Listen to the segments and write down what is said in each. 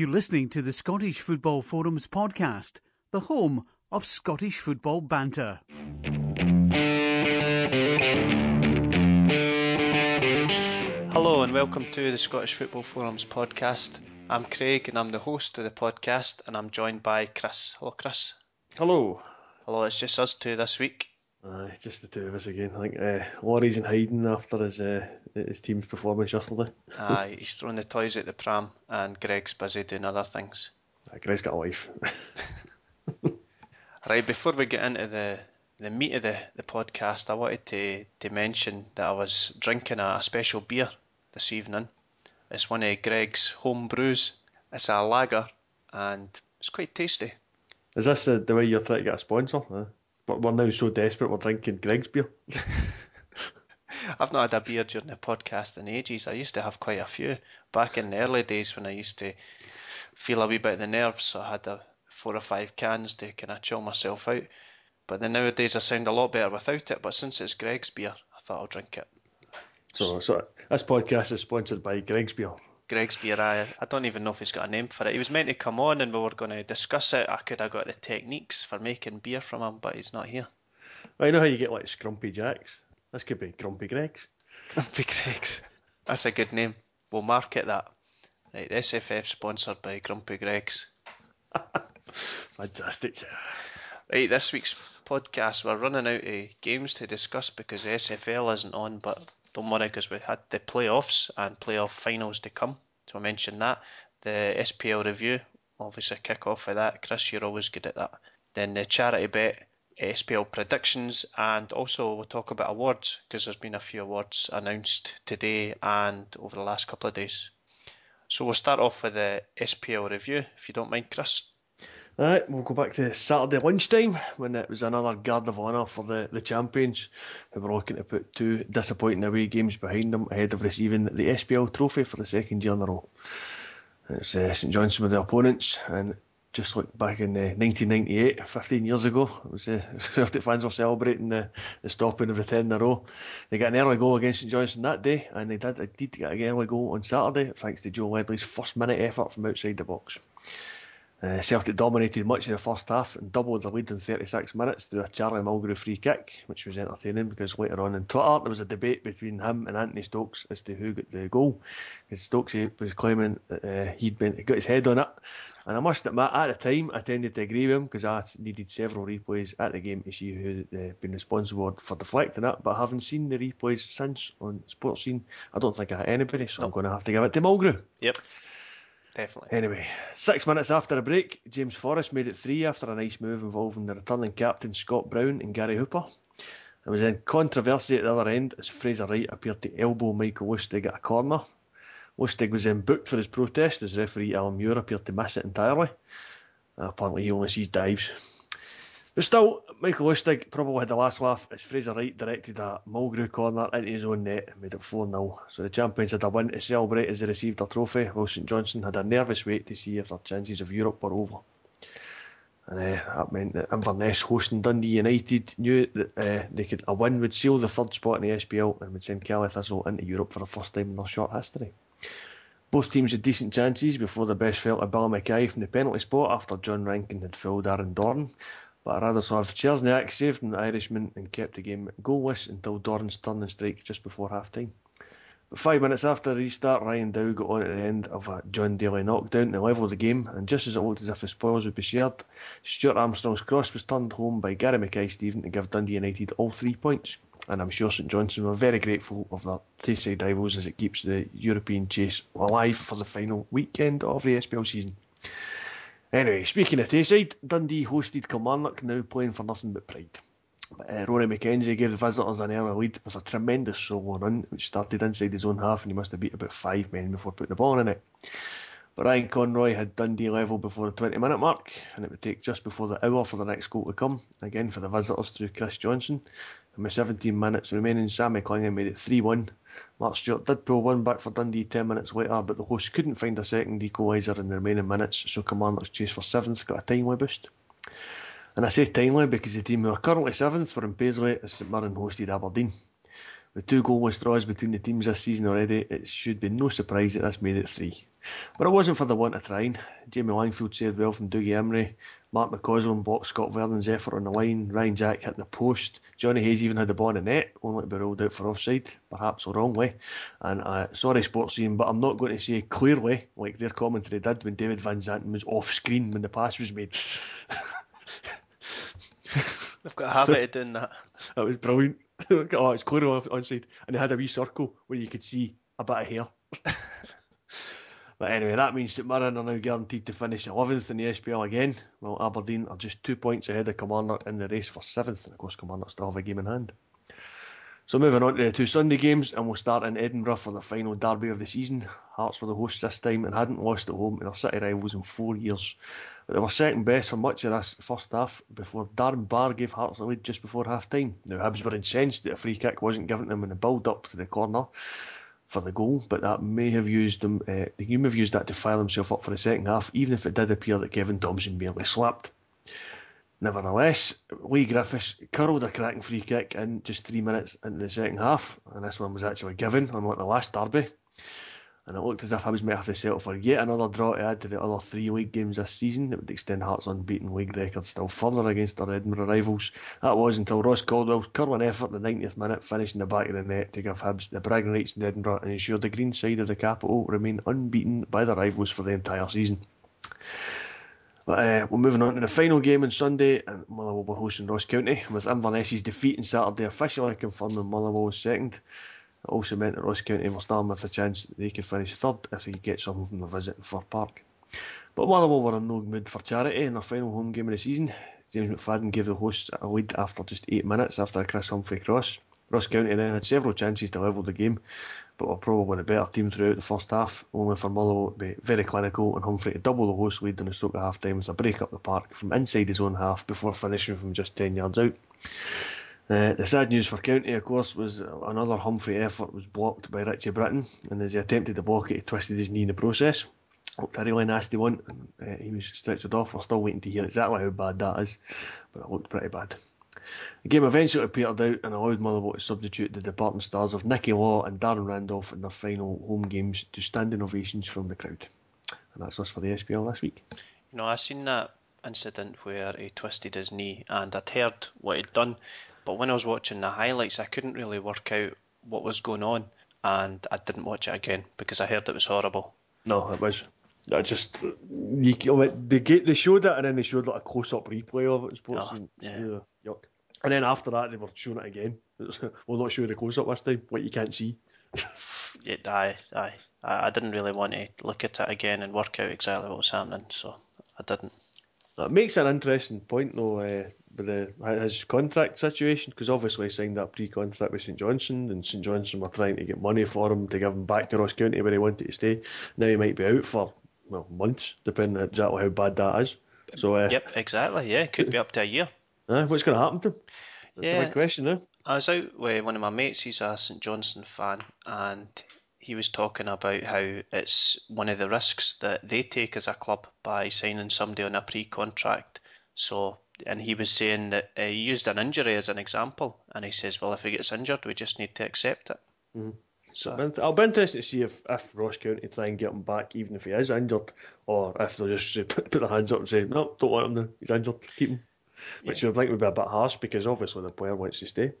You're listening to the Scottish Football Forums podcast, the home of Scottish football banter. Hello and welcome to the Scottish Football Forums podcast. I'm Craig and I'm the host of the podcast and I'm joined by Chris. Hello, Chris. Hello. Hello, it's just us two this week. Uh, it's just the two of us again. I think uh, Laurie's in hiding after his uh, his team's performance yesterday. Aye, he's throwing the toys at the pram and Greg's busy doing other things. Uh, Greg's got a wife. right, before we get into the the meat of the, the podcast, I wanted to, to mention that I was drinking a, a special beer this evening. It's one of Greg's home brews. It's a lager and it's quite tasty. Is this uh, the way you're trying to get a sponsor? Uh, but we're now so desperate we're drinking Greg's beer. I've not had a beer during the podcast in ages. I used to have quite a few back in the early days when I used to feel a wee bit of the nerves. So I had a four or five cans to kind of chill myself out. But then nowadays I sound a lot better without it. But since it's Greg's beer, I thought I'll drink it. So, so this podcast is sponsored by Greg's beer. Greg's beer, I, I don't even know if he's got a name for it. He was meant to come on and we were going to discuss it. I could have got the techniques for making beer from him, but he's not here. Well, you know how you get like Scrumpy Jacks? This could be Grumpy Greg's. Grumpy Greg's. That's a good name. We'll market that. Right, SFF sponsored by Grumpy Greg's. Fantastic. Right, this week's podcast, we're running out of games to discuss because the SFL isn't on, but don't worry because we had the playoffs and playoff finals to come. So I mentioned that. The SPL review, obviously kick off with that. Chris, you're always good at that. Then the charity bet, eh, SPL predictions, and also we'll talk about awards because there's been a few awards announced today and over the last couple of days. So we'll start off with the SPL review, if you don't mind, Chris. Alright, we'll go back to Saturday lunchtime when it was another guard of honour for the, the champions who were looking to put two disappointing away games behind them ahead of receiving the SPL trophy for the second year in a row. It's uh, St Johnstone with the opponents and just like back in uh, 1998, 15 years ago, it was uh, Celtic fans were celebrating the, the stopping of the 10 in a row. They got an early goal against St Johnstone that day and they did indeed get an early goal on Saturday thanks to Joe Ledley's first minute effort from outside the box. Uh, Celtic dominated much of the first half and doubled the lead in 36 minutes through a Charlie Mulgrew free kick, which was entertaining because later on in Twitter there was a debate between him and Anthony Stokes as to who got the goal. Because Stokes was claiming that uh, he'd been got his head on it, and I must admit at the time I tended to agree with him because I needed several replays at the game to see who had uh, been responsible for deflecting it. But having seen the replays since on Sportscene, I don't think I hit anybody, so I'm going to have to give it to Mulgrew. Yep. Definitely. Anyway, six minutes after a break, James Forrest made it three after a nice move involving the returning captain Scott Brown and Gary Hooper. There was then controversy at the other end as Fraser Wright appeared to elbow Michael Lustig at a corner. Lustig was then booked for his protest as referee Alan Muir appeared to miss it entirely. Apparently he only sees dives. But still, Michael Lustig probably had the last laugh as Fraser Wright directed a Mulgrew corner into his own net and made it 4 0. So the champions had a win to celebrate as they received their trophy, while St Johnstone had a nervous wait to see if their chances of Europe were over. And uh, that meant that Inverness hosting Dundee United knew that uh, they could a win would seal the third spot in the SPL and would send Caley Thistle into Europe for the first time in their short history. Both teams had decent chances before the best fell to Billy Mackay from the penalty spot after John Rankin had fouled Aaron Doran. But I rather saw Cierzniak saved from the Irishman and kept the game goalless until turn and strike just before half time. But five minutes after restart, Ryan Dow got on at the end of a Jon Daly knockdown to level the game, and just as it looked as if the spoils would be shared, Stuart Armstrong's cross was turned home by Gary Mackay-Steven to give Dundee United all three points. And I'm sure St Johnstone were very grateful of their Tayside rivals as it keeps the European chase alive for the final weekend of the SPL season. Anyway, speaking of Tayside, Dundee hosted Kilmarnock, now playing for nothing but pride. Uh, Rory McKenzie gave the visitors an early lead with a tremendous solo run, which started inside his own half, and he must have beat about five men before putting the ball in it. But Ryan Conroy had Dundee level before the 20 minute mark, and it would take just before the hour for the next goal to come, again for the visitors through Chris Johnston. And with 17 minutes remaining, Sammy Clingan made it 3 1. Mark Stewart did pull one back for Dundee 10 minutes later, but the hosts couldn't find a second equaliser in the remaining minutes, so Kilmarnock's chase for 7th got a timely boost. And I say timely because the team who are currently 7th were in Paisley as St Mirren hosted Aberdeen. With two goalless draws between the teams this season already, it should be no surprise that this made it three. But it wasn't for the want of trying. Jamie Langfield saved well from Dougie Emery. Mark McAusland blocked Scott Vernon's effort on the line. Ryan Jack hit the post. Jonny Hayes even had the ball in the net, only to be ruled out for offside, perhaps the wrong way. And uh, sorry, Sportscene, but I'm not going to say clearly, like their commentary did when David Van Zanten was off screen when the pass was made. They've got a habit of doing that. That was brilliant. oh, it's clear on onside, and they had a wee circle where you could see a bit of hair. But anyway, that means that Mirren are now guaranteed to finish 11th in the SPL again, while Aberdeen are just two points ahead of Commander in the race for 7th, and of course Commander still have a game in hand. So moving on to the two Sunday games, and we'll start in Edinburgh for the final derby of the season. Hearts were the hosts this time and hadn't lost at home to their city rivals in four years. But they were second best for much of this first half before Darren Barr gave Hearts the lead just before half time. Now Hibs were incensed that a free kick wasn't given them in the build up to the corner for the goal, but that may have used them. Uh, he may have used that to file himself up for the second half, even if it did appear that Kevin Thomson barely slapped. Nevertheless, Leigh Griffiths curled a cracking free kick in just three minutes into the second half, and this one was actually given, unlike the last derby. And it looked as if Hibs might have to settle for yet another draw to add to the other three league games this season. It would extend Hearts' unbeaten league record still further against their Edinburgh rivals. That was until Ross Caldwell's curling effort in the 90th minute finished in the back of the net to give Hibs the bragging rights in Edinburgh and ensure the green side of the capital remain unbeaten by their rivals for the entire season. Uh, we're moving on to the final game on Sunday, and Motherwell will be hosting Ross County, with Inverness's defeat on Saturday officially confirming Motherwell was second. Also meant that Ross County were starting with a chance that they could finish third if they get something from the visit in Fir Park. But Motherwell were in no mood for charity in their final home game of the season. James McFadden gave the hosts a lead after just eight minutes after a Chris Humphrey cross. Ross County then had several chances to level the game, but were probably the better team throughout the first half, only for Motherwell to be very clinical and Humphrey to double the host lead in the stroke of half time with a break up the park from inside his own half before finishing from just 10 yards out. Uh, the sad news for County, of course, was another Humphrey effort was blocked by Richie Brittain, and as he attempted to block it, he twisted his knee in the process. Looked a really nasty one, uh, he was stretched off. We're still waiting to hear exactly how bad that is, but it looked pretty bad. The game eventually petered out and allowed Motherwell to substitute the departing stars of Nicky Law and Darren Randolph in their final home games to standing ovations from the crowd. And that's us for the SPL this week. You know, I seen that incident where he twisted his knee, and I'd heard what he'd done, but when I was watching the highlights, I couldn't really work out what was going on, and I didn't watch it again because I heard it was horrible. No, it was. I just you, they get they showed it and then they showed like a close up replay of it. Sports Oh, and, yeah. yuck. And then after that they were showing it again. we'll not show the close up this time, what you can't see. Aye, aye. I, I didn't really want to look at it again and work out exactly what was happening, so I didn't. That makes an interesting point though uh, with the, his contract situation because obviously he signed that pre-contract with St Johnstone and St Johnstone were trying to get money for him to give him back to Ross County where he wanted to stay. Now he might be out for well months depending on exactly how bad that is. So uh, Yep, exactly. Yeah, it could be up to a year. uh, what's going to happen to him? That's a Yeah. big question now. I was out with one of my mates, he's a St Johnstone fan, and he was talking about how it's one of the risks that they take as a club by signing somebody on a pre contract. So, and he was saying that uh, he used an injury as an example, and he says, Well, if he gets injured, we just need to accept it. Mhm. So, I'll be- interested to see if, if Ross County try and get him back, even if he is injured, or if they'll just put, put their hands up and say, no, don't want him now, he's injured, keep him. Which I think would be a bit harsh because obviously the player wants to stay.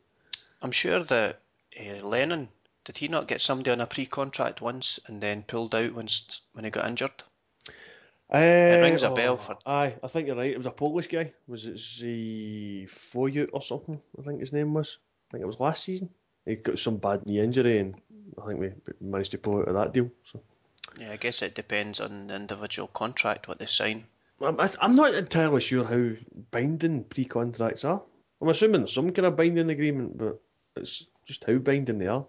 I'm sure that uh, Lennon, did he not get somebody on a pre contract once and then pulled out once when he got injured? It rings a eh, bell oh, for- Aye, I think you're right. It was a Polish guy. Was it Z Foyut or something? I think his name was. I think it was last season. He got some bad knee injury, and I think we managed to pull out of that deal. So Yeah, I guess it depends on the individual contract, what they sign. I'm, I'm not entirely sure how binding pre-contracts are. I'm assuming some kind of binding agreement, but it's just how binding they are.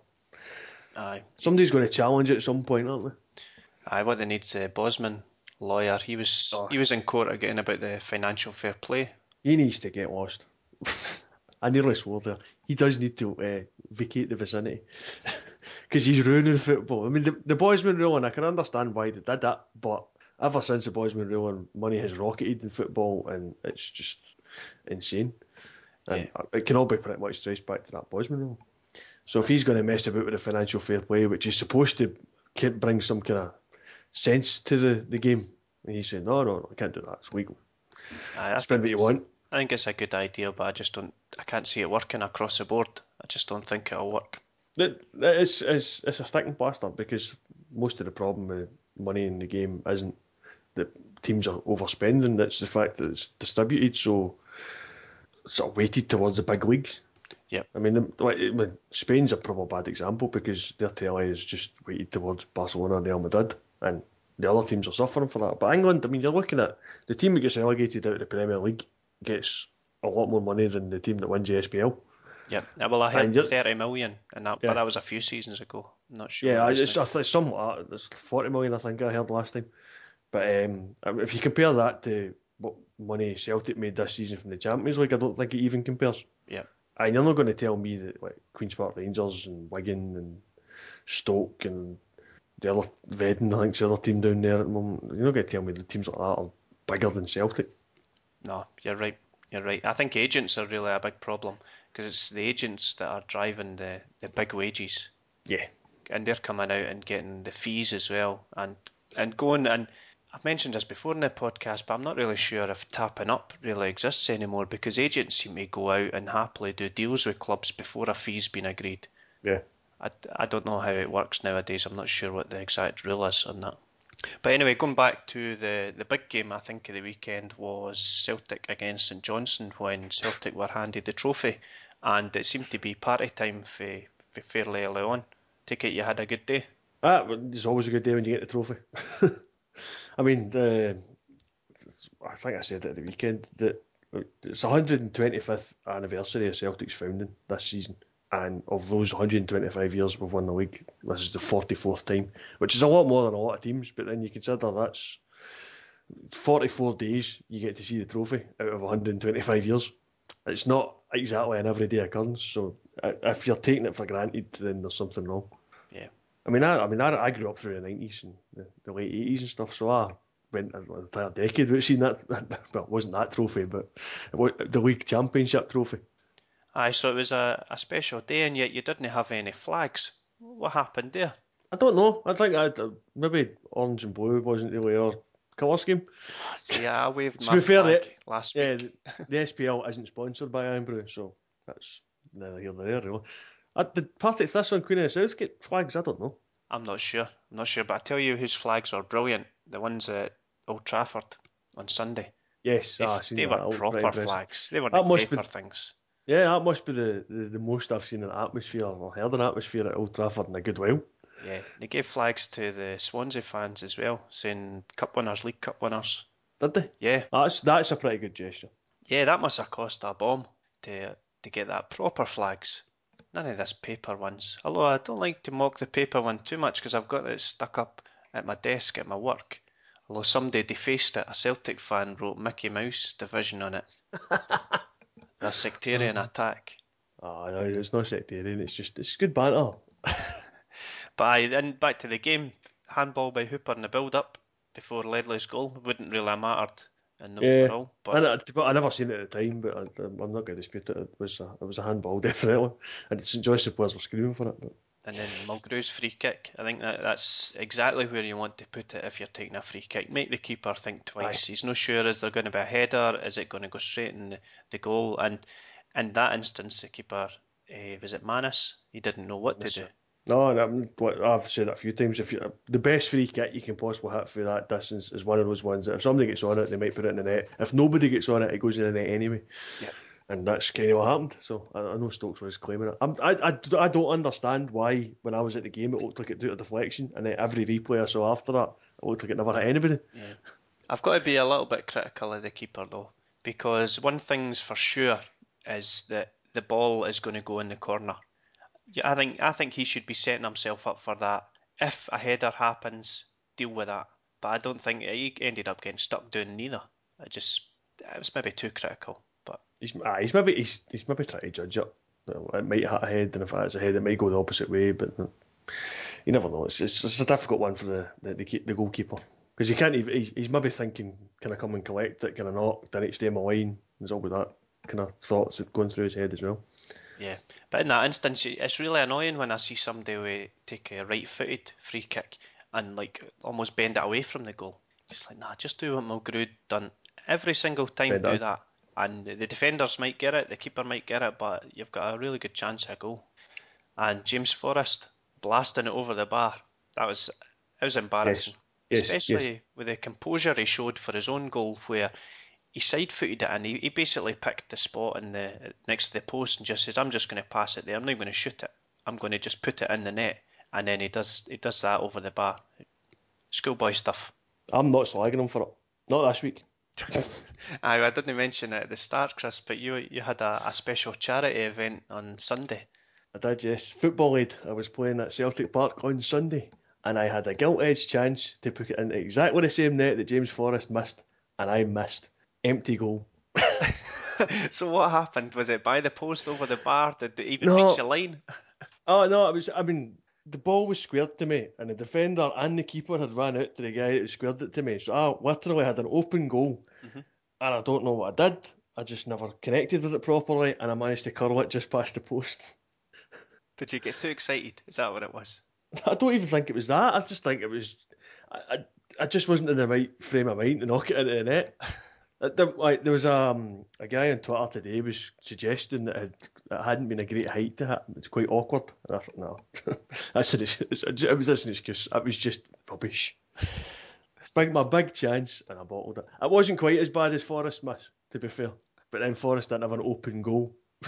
Aye. Somebody's going to challenge it at some point, aren't they? Aye, what they need's a eh, Bosman lawyer. He was Oh. he was in court again about the financial fair play. He needs to get lost. I nearly swore there. He does need to uh, vacate the vicinity because he's ruining football. I mean, the, the Bosman ruling, I can understand why they did that, but ever since the boys Bosman ruling, money has rocketed in football, and it's just insane. And it can all be pretty much traced back to that Bosman rule. So if he's going to mess about with the financial fair play, which is supposed to bring some kind of sense to the, the game. And he's saying, no, no, I can't do that. It's legal. Aye, I Spend what think you it's- want. I think it's a good idea, but I just don't. I can't see it working across the board. I just don't think it'll work. It, it's, it's, it's a sticking plaster because most of the problem with money in the game isn't that teams are overspending, it's the fact that it's distributed so sort of weighted towards the big leagues. Yep. I mean, like, I mean, Spain's a probably bad example because their telly is just weighted towards Barcelona and Real Madrid, and the other teams are suffering for that. But England, I mean, you're looking at the team that gets relegated out of the Premier League gets a lot more money than the team that wins the SPL. Yeah, well, I heard 30 million, and that, Yeah. but that was a few seasons ago. I'm not sure. Yeah, it's. It's something like. It's 40 million, I think I heard last time. But um, if you compare that to what money Celtic made this season from the Champions League, I don't think it even compares. Yeah. And you're not going to tell me that like Queen's Park Rangers and Wigan and Stoke and the other Reading, I think's the other team down there at the moment. You're not going to tell me the teams like that are bigger than Celtic. No, you're right. You're right. I think agents are really a big problem because it's the agents that are driving the, the big wages, Yeah. and they're coming out and getting the fees as well, and and going and I've mentioned this before in the podcast, but I'm not really sure if tapping up really exists anymore because agents seem to go out and happily do deals with clubs before a fee's been agreed. Yeah. I, I don't know how it works nowadays. I'm not sure what the exact rule is on that. But anyway, going back to the, the big game, I think of the weekend was Celtic against St Johnstone when Celtic were handed the trophy, and it seemed to be party time for, for fairly early on. Take it you had a good day. Ah, it's always a good day when you get the trophy. I mean, I think I said it at the weekend that it's 125th anniversary of Celtic's founding this season, and of those 125 years we've won the league, this is the 44th time, which is a lot more than a lot of teams. But then you consider that's 44 days you get to see the trophy out of 125 years. It's not exactly an everyday occurrence, so if you're taking it for granted, then there's something wrong. Yeah. I mean, I, I mean, I, I grew up through the nineties and the, the late eighties and stuff, so I went an entire decade without seeing that. Well, it wasn't that trophy, but was the league championship trophy. Aye, so it was a, a special day, and yet you didn't have any flags. What happened there? I don't know. I think I maybe orange and blue wasn't really our colour scheme. Yeah, I waved my fair, flag it- last Yeah, week. the, the SPL isn't sponsored by Irn-Bru, so that's neither here nor there, really. Uh, did Partick this on Queen of the South get flags? I don't know. I'm not sure. I'm not sure, but I tell you whose flags are brilliant. The ones at Old Trafford on Sunday. Yes, They, ah, they were proper flags. They weren't That like must be- paper things. Yeah, that must be the, the, the most I've seen an atmosphere or heard an atmosphere at Old Trafford in a good while. Yeah, they gave flags to the Swansea fans as well, saying cup winners, League Cup winners. Did they? Yeah, That's that's a pretty good gesture. yeah, that must have cost a bomb to to get that proper flags. None of this paper ones. Although I don't like to mock the paper one too much because I've got it stuck up at my desk at my work. Although somebody defaced it, a Celtic fan wrote Mickey Mouse division on it. a sectarian uh-huh. attack. Oh no, it's not sectarian. It's just it's good banter. But aye, then back to the game. Handball by Hooper in the build up before Ledley's goal. Wouldn't really have mattered in the Yeah. overall. But I, I, I never seen it at the time, but I, I'm not going to dispute it. It was a, it was a handball definitely, and St Johnstone players were screaming for it. But and then Mulgrew's free kick. I think that that's exactly where you want to put it if you're taking a free kick. Make the keeper think twice. He's not sure is there going to be a header, is it going to go straight in the, the goal? And in that instance, the keeper uh, was it Mannus? He didn't know what to do. no, and like I've said it a few times. If you the best free kick you can possibly hit for that distance is one of those ones that if somebody gets on it, they might put it in the net. If nobody gets on it, it goes in the net anyway. Yeah. And that's kind of what happened. So I, I know Stokes was claiming it. I'm, I, I, I don't understand why when I was at the game it looked like it did a deflection, and then every replay I saw after that it looked like it never hit anybody. Yeah. I've got to be a little bit critical of the keeper though, because one thing's for sure is that the ball is going to go in the corner. I think I think he should be setting himself up for that. If a header happens, deal with that. But I don't think he ended up getting stuck doing neither. I just it was maybe too critical. But He's, ah, he's maybe he's, he's maybe trying to judge it. It might hit ahead, and if it's ahead, it might go the opposite way. But you never know. It's, it's, it's a difficult one for the the, the, the goalkeeper because he can't. Even, he's, he's maybe thinking, can I come and collect it? Can I not? Did it stay in my line? There's all that kind of thoughts going through his head as well. yeah, but in that instance, it's really annoying when I see somebody with, take a right-footed free kick and like almost bend it away from the goal. Just like nah, just do what Mulgrew done every single time. Bend do that, and the defenders might get it, the keeper might get it, but you've got a really good chance of a goal. And James Forrest blasting it over the bar. That was it was embarrassing. Yes, Especially yes. with the composure he showed for his own goal, where he side footed it and he, he basically picked the spot in the next to the post and just says, "I'm just going to pass it there. I'm not going to shoot it. I'm going to just put it in the net." And then he does he does that over the bar. Schoolboy stuff. I'm not slagging him for it. Not this week. Aye, I didn't mention it at the start, Chris, but you you had a, a special charity event on Sunday. I did, yes. Football aid. I was playing at Celtic Park on Sunday, and I had a gilt edged chance to put it in exactly the same net that James Forrest missed, and I missed. Empty goal. so what happened? Was it by the post over the bar? Did it even No. reach the line? Oh no, it was. I mean, the ball was squared to me, and the defender and the keeper had ran out to the guy that squared it to me. So I literally had an open goal, Mhm. and I don't know what I did. I just never connected with it properly, and I managed to curl it just past the post. Did you get too excited? Is that what it was? I don't even think it was that. I just think it was. I, I, I just wasn't in the right frame of mind to knock it into the net. Uh, There, like, there was um, a guy on Twitter today was suggesting that it, had, it hadn't been a great height to hit. It's quite awkward. And I thought, no, that's an, excuse. it was just an excuse. It was just rubbish. Big, my big chance, and I bottled it. It wasn't quite as bad as Forrest miss, to be fair. But then Forrest didn't have an open goal.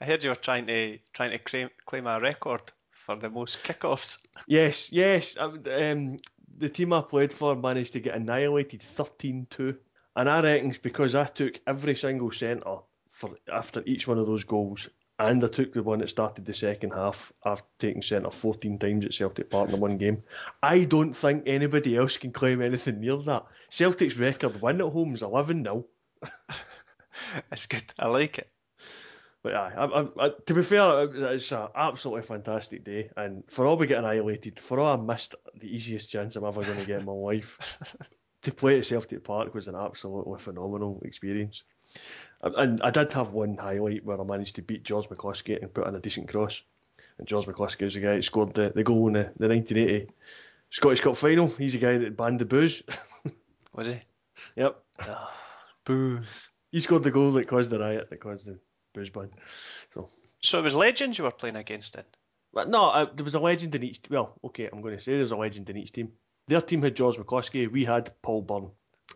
I heard you were trying to trying to claim, claim a record for the most kickoffs. Yes, yes. Um, the team I played for managed to get annihilated 13-2. And I reckon it's because I took every single centre for after each one of those goals. And I took the one that started the second half. I've taken centre 14 times at Celtic Park in one game. I don't think anybody else can claim anything near that. Celtic's record win at home is 11 0. It's good. I like it. But aye, I, I, I, to be fair, uh, it's an absolutely fantastic day. And for all we get annihilated, for all I missed the easiest chance I'm ever going to get in my life, to play at Celtic Park was an absolutely phenomenal experience. And- I did have one highlight where I managed to beat George McCluskey and put in a decent cross. And George McCluskey was the guy that scored the, the goal in the, the 1980 Scottish Cup final. He's the guy that banned the booze. Was he? yep. Boo. He scored the goal that caused the riot, that caused the booze ban. So so it was legends you were playing against then. But no, uh, there was a legend in each. Well, okay, I'm going to say there was a legend in each team. Their team had George McCluskey. We had Paul Byrne,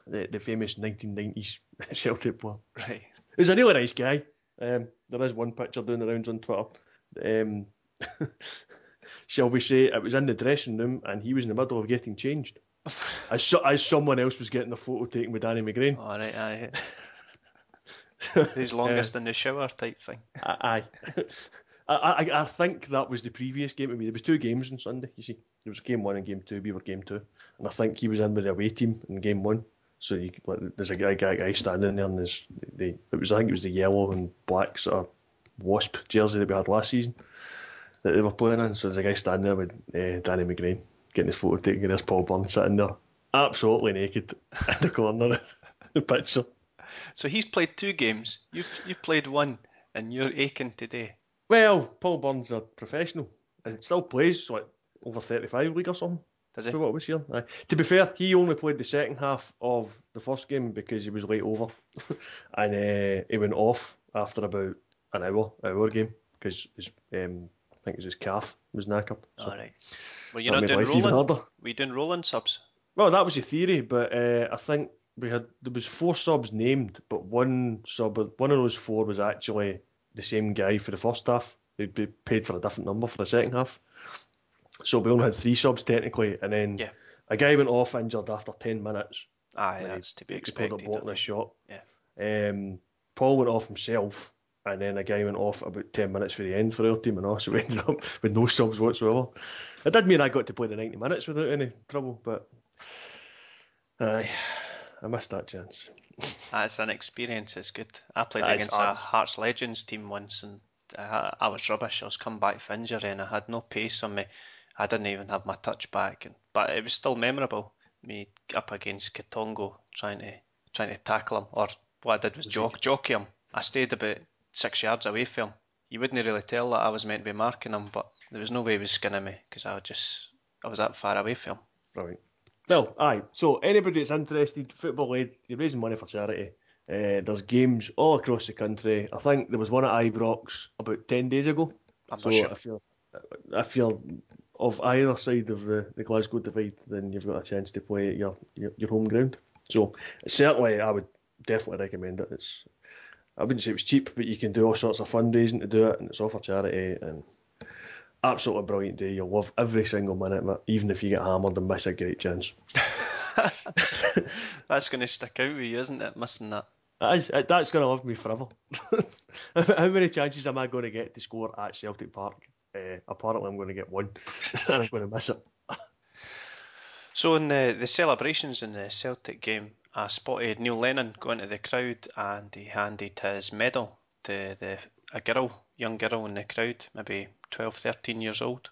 the, the famous 1990s Celtic player. Right. He was a really nice guy. Um, there is one picture doing the rounds on Twitter. Um, shall we say it was in the dressing room and he was in the middle of getting changed, as so, as someone else was getting a photo taken with Danny McGrain. All right. Aye. Who's longest in the shower type thing. Aye. I, I, I think that was the previous game. I mean, there was two games on Sunday. You see, there was game one and game two. We were game two, and I think he was in with the away team in game one. So you, there's a guy, guy, guy standing there, and there's the it was I think it was the yellow and black sort of wasp jersey that we had last season that they were playing in. So there's a guy standing there with uh, Danny McGrain getting his photo taken. There's Paul Byrne sitting there, absolutely naked in the corner of the picture. So he's played two games. You you played one, and you're aching today. Well, Paul Byrne's a professional and still plays like over 35 league or something. Does he? What was here? Aye. To be fair, he only played the second half of the first game because he was late over, and uh, he went off after about an hour, hour game because his um, I think it was his calf was knackered. So All right. Were you not doing rolling? Were you doing rolling subs? Well, that was the theory, but uh, I think we had there was four subs named, but one sub, one of those four was actually the same guy for the first half. He'd be paid for a different number for the second half. So we only had three subs technically, and then Yeah. a guy went off injured after ten minutes. Aye, that's to be he pulled expected. a blocking I a think. shot. Yeah. Um, Paul went off himself, and then a guy went off about ten minutes for the end for our team, and us. So we ended up with no subs whatsoever. It did mean I got to play the ninety minutes without any trouble, but aye, I missed that chance. That's an experience. It's good. I played That against a. Hearts Legends team once, and I, I was rubbish. I was come back for injury, and I had no pace on me. I didn't even have my touch back, and, but it was still memorable. Me up against Katongo trying to trying to tackle him, or what I did was jock, jockey him. I stayed about six yards away from him. You wouldn't really tell that I was meant to be marking him, but there was no way he was skinning me because I would just I was that far away from. Brilliant. Well, aye. So anybody that's interested, football aid, you're raising money for charity. Uh, there's games all across the country. I think there was one at Ibrox about ten days ago. I'm so not sure. if you're if you're of either side of the, the Glasgow divide, then you've got a chance to play at your, your, your home ground. So certainly, I would definitely recommend it. It's I wouldn't say it was cheap, but you can do all sorts of fundraising to do it, and it's all for charity. And absolutely brilliant day. You'll love every single minute, even if you get hammered and miss a great chance. That's going to stick out with you, isn't it? Missing that. That is, that's going to love me forever. How many chances am I going to get to score at Celtic Park? Uh, apparently, I'm going to get one, and I'm going to miss it. So in the the celebrations in the Celtic game, I spotted Neil Lennon going to the crowd and he handed his medal to the a girl, young girl in the crowd, maybe 12, 13 years old.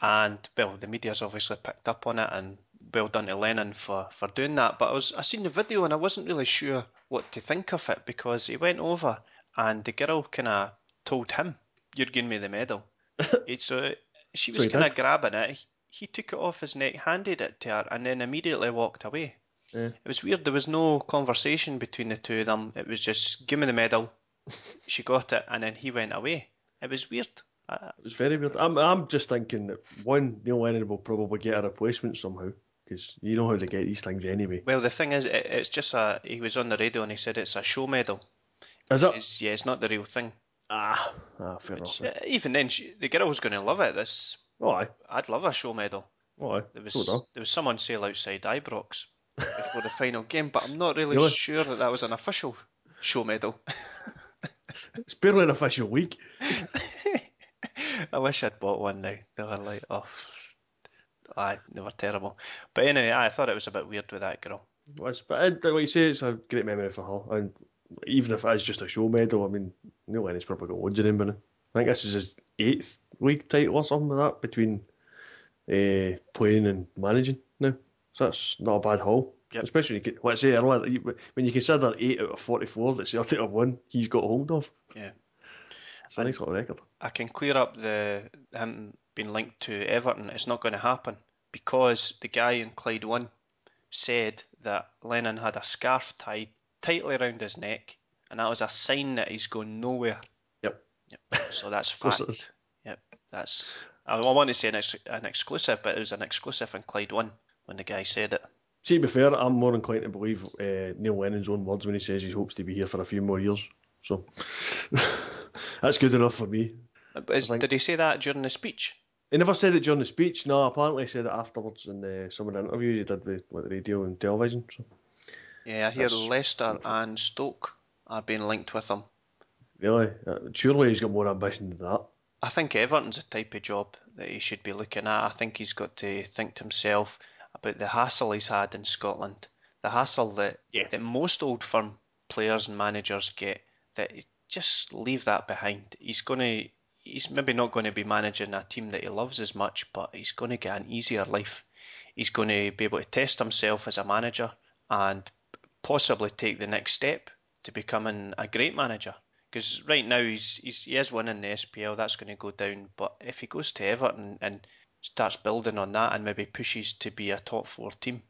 And well, the media's obviously picked up on it and well done to Lennon for, for doing that. But I was I seen the video and I wasn't really sure what to think of it because he went over and the girl kind of told him, "You're giving me the medal." it's uh, she was he kind of grabbing it. He took it off his neck, handed it to her, and then immediately walked away. Yeah. It was weird. There was no conversation between the two of them. It was just, give me the medal. she got it, and then he went away. It was weird. It was very weird. I'm, I'm just thinking that one, Neil Lennon will probably get a replacement somehow, because you know how they get these things anyway. well, the thing is, it, it's just a. He was on the radio and he said it's a show medal. Is it? says, yeah, it's not the real thing. Ah, ah fair Which, enough. uh, even then, she, the girl was going to love it. This, Oh, aye. I'd love a show medal. Oh, aye. There was So there was some on sale outside Ibrox before the final game, but I'm not really, Really? sure that that was an official show medal. It's barely an official week. I wish I'd bought one now. They were like, oh, aye, they were terrible. But anyway, I thought it was a bit weird with that girl. Was, but uh, like you say, it's a great memory for her. And even if it is just a show medal, I mean, Neil Lennon's probably got loads of them. But I think this is his eighth league title or something like that between uh, playing and managing now. So that's not a bad haul. Yep. Especially, when you what I say earlier, when you consider 8 out of 44 that Celtic have won, he's got hold of. Yeah. It's a record. I can clear up the him being linked to Everton. It's not going to happen because the guy in Clyde One said that Lennon had a scarf tied tightly around his neck, and that was a sign that he's going nowhere. Yep. Yep. So that's fact. Yep. That's. I, I want to say an, ex, an exclusive, but it was an exclusive in Clyde One when the guy said it. See, to be fair, I'm more inclined to believe uh, Neil Lennon's own words when he says he hopes to be here for a few more years. So that's good enough for me. But is, did he say that during the speech? He never said it during the speech. No, apparently he said it afterwards in uh, some of the interviews he did with, with the radio and television. So Yeah, I hear That's- Leicester and Stoke are being linked with him. really, uh, surely he's got more ambition than that. I think Everton's a type of job that he should be looking at. I think he's got to think to himself about the hassle he's had in Scotland, the hassle that Yeah. that most old firm players and managers get. That just leave that behind. He's going to. He's maybe not going to be managing a team that he loves as much, but he's going to get an easier life. He's going to be able to test himself as a manager and possibly take the next step to becoming a great manager. Because right now he's, he's he is winning the SPL, that's going to go down. But if he goes to Everton and starts building on that and maybe pushes to be a top four team,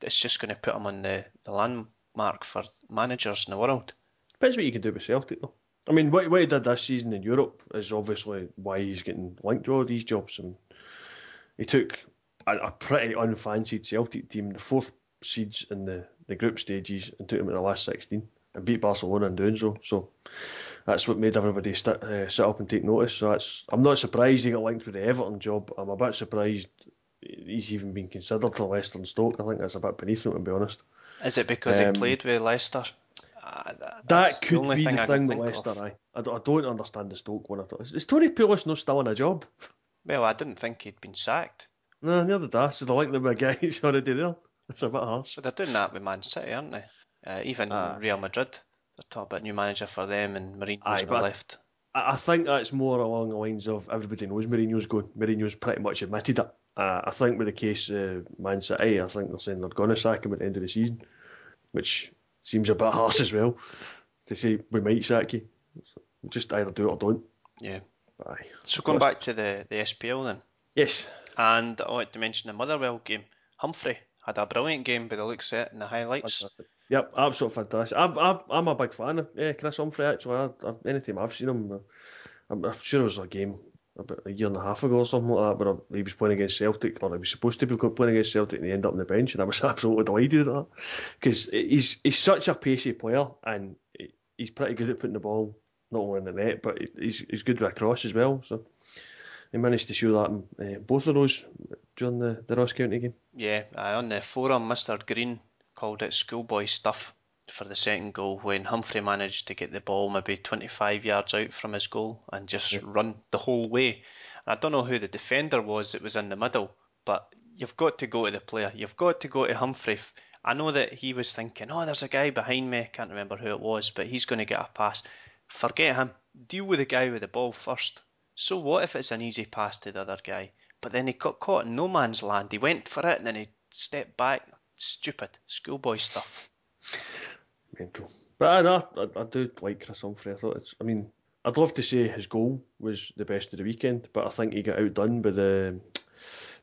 it's just going to put him on the, the landmark for managers in the world. Depends what you can do with Celtic though. I mean, what, what he did this season in Europe is obviously why he's getting linked to all these jobs. And he took a, a pretty unfancied Celtic team, the fourth seeds in the, the group stages, and took them to the last 16 and beat Barcelona in doing so. So that's what made everybody st- uh, sit up and take notice. So that's I'm not surprised he got linked with the Everton job. I'm a bit surprised he's even been considered for Leicester and Stoke. I think that's a bit beneath him, to be honest. Is it because Um, he played with Leicester? Ah, that, That could only be thing the thing think Leicester. I, don't, I don't understand the Stoke one at all. Is, Tony Pulis not still in a job? Well, I didn't think he'd been sacked. No, neither did I. So they like the guy who's already there. That's a bit harsh. So they're doing that with Man City, aren't they? Uh, even Ah. Real Madrid. They're talking about new manager for them and Mourinho's been left. I, I think that's more along the lines of everybody knows Mourinho's going. Mourinho's pretty much admitted it. Uh, I think with the case uh, Man City, I think they're saying they're going to sack him at the end of the season, which seems a bit harsh as well to say we might sack you. Just either do it or don't. Yeah. Aye. So going back to the, the SPL then, Yes. And I wanted to mention the Motherwell game. Humphrey had a brilliant game by the looks of it in the highlights. Fantastic. Yep, absolutely fantastic. I've, I've, I'm a big fan of uh, Chris Humphrey, actually. I, I, anytime I've seen him, I'm, I'm sure it was a game about a year and a half ago or something like that, where he was playing against Celtic, or he was supposed to be playing against Celtic, and he ended up on the bench, and I was absolutely delighted at that because he's he's such a pacey player, and he's pretty good at putting the ball not only in the net, but he's he's good with a cross as well. So he managed to show that in uh, both of those during the, the Ross County game. Yeah, uh, on the forum, Mr. Green called it schoolboy stuff for the second goal when Humphrey managed to get the ball maybe 25 yards out from his goal and just yeah. run the whole way. And I don't know who the defender was that was in the middle, but you've got to go to the player. You've got to go to Humphrey. I know that he was thinking, oh, there's a guy behind me. I can't remember who it was, but he's going to get a pass. Forget him. Deal with the guy with the ball first. So what if it's an easy pass to the other guy? But then he got caught in no man's land. He went for it and then he stepped back. Stupid. Schoolboy stuff. Mental. But I, I, I do like Chris Humphrey. I thought it's. I mean, I'd love to say his goal was the best of the weekend, but I think he got outdone by the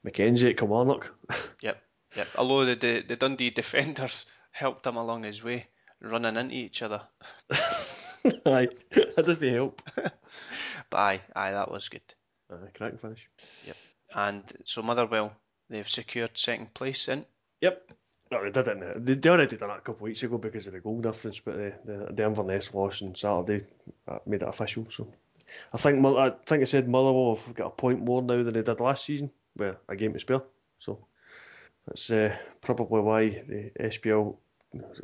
McKenzie at Kilmarnock. yep, yep. Although the, the the Dundee defenders helped him along his way, running into each other. aye, that doesn't help. but aye, aye, that was good. Uh, cracking finish. Yep. And so Motherwell, they've secured second place in. Yep. They did it. They, they already done it a couple of weeks ago because of the goal difference, but the, the, the Inverness loss on Saturday uh, made it official. So I think I think I said Motherwell have got a point more now than they did last season, with a game to spare. So that's uh, probably why the SPL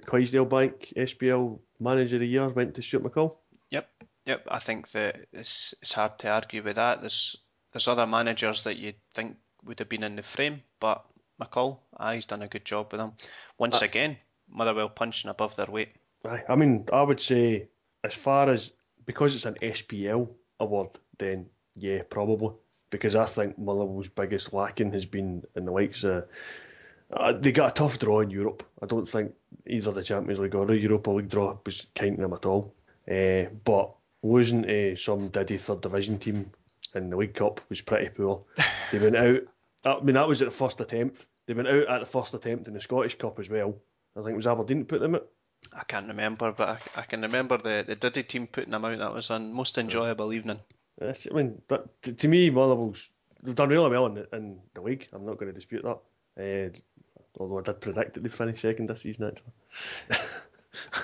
Clydesdale Bank SPL Manager of the Year went to Stuart McCall. Yep, yep. I think that it's it's hard to argue with that. There's there's other managers that you'd think would have been in the frame, but McCall, ah, he's done a good job with them. Once uh, again, Motherwell punching above their weight. I mean, I would say as far as because it's an SPL award, then yeah, probably because I think Motherwell's biggest lacking has been in the likes of. Uh, they got a tough draw in Europe. I don't think either the Champions League or the Europa League draw was kind to them at all. Uh, but losing to some Diddy third division team in the League Cup was pretty poor. They went out. I mean, that was at the first attempt. They went out at the first attempt in the Scottish Cup as well. I think it was Aberdeen that put them out. I can't remember, but I, I can remember the, the Diddy team putting them out. That was a most enjoyable evening. Yes, I mean, that, to, to me, Motherwell's they've done really well in the, in the league. I'm not going to dispute that. Uh, although I did predict that they'd finish second this season, actually.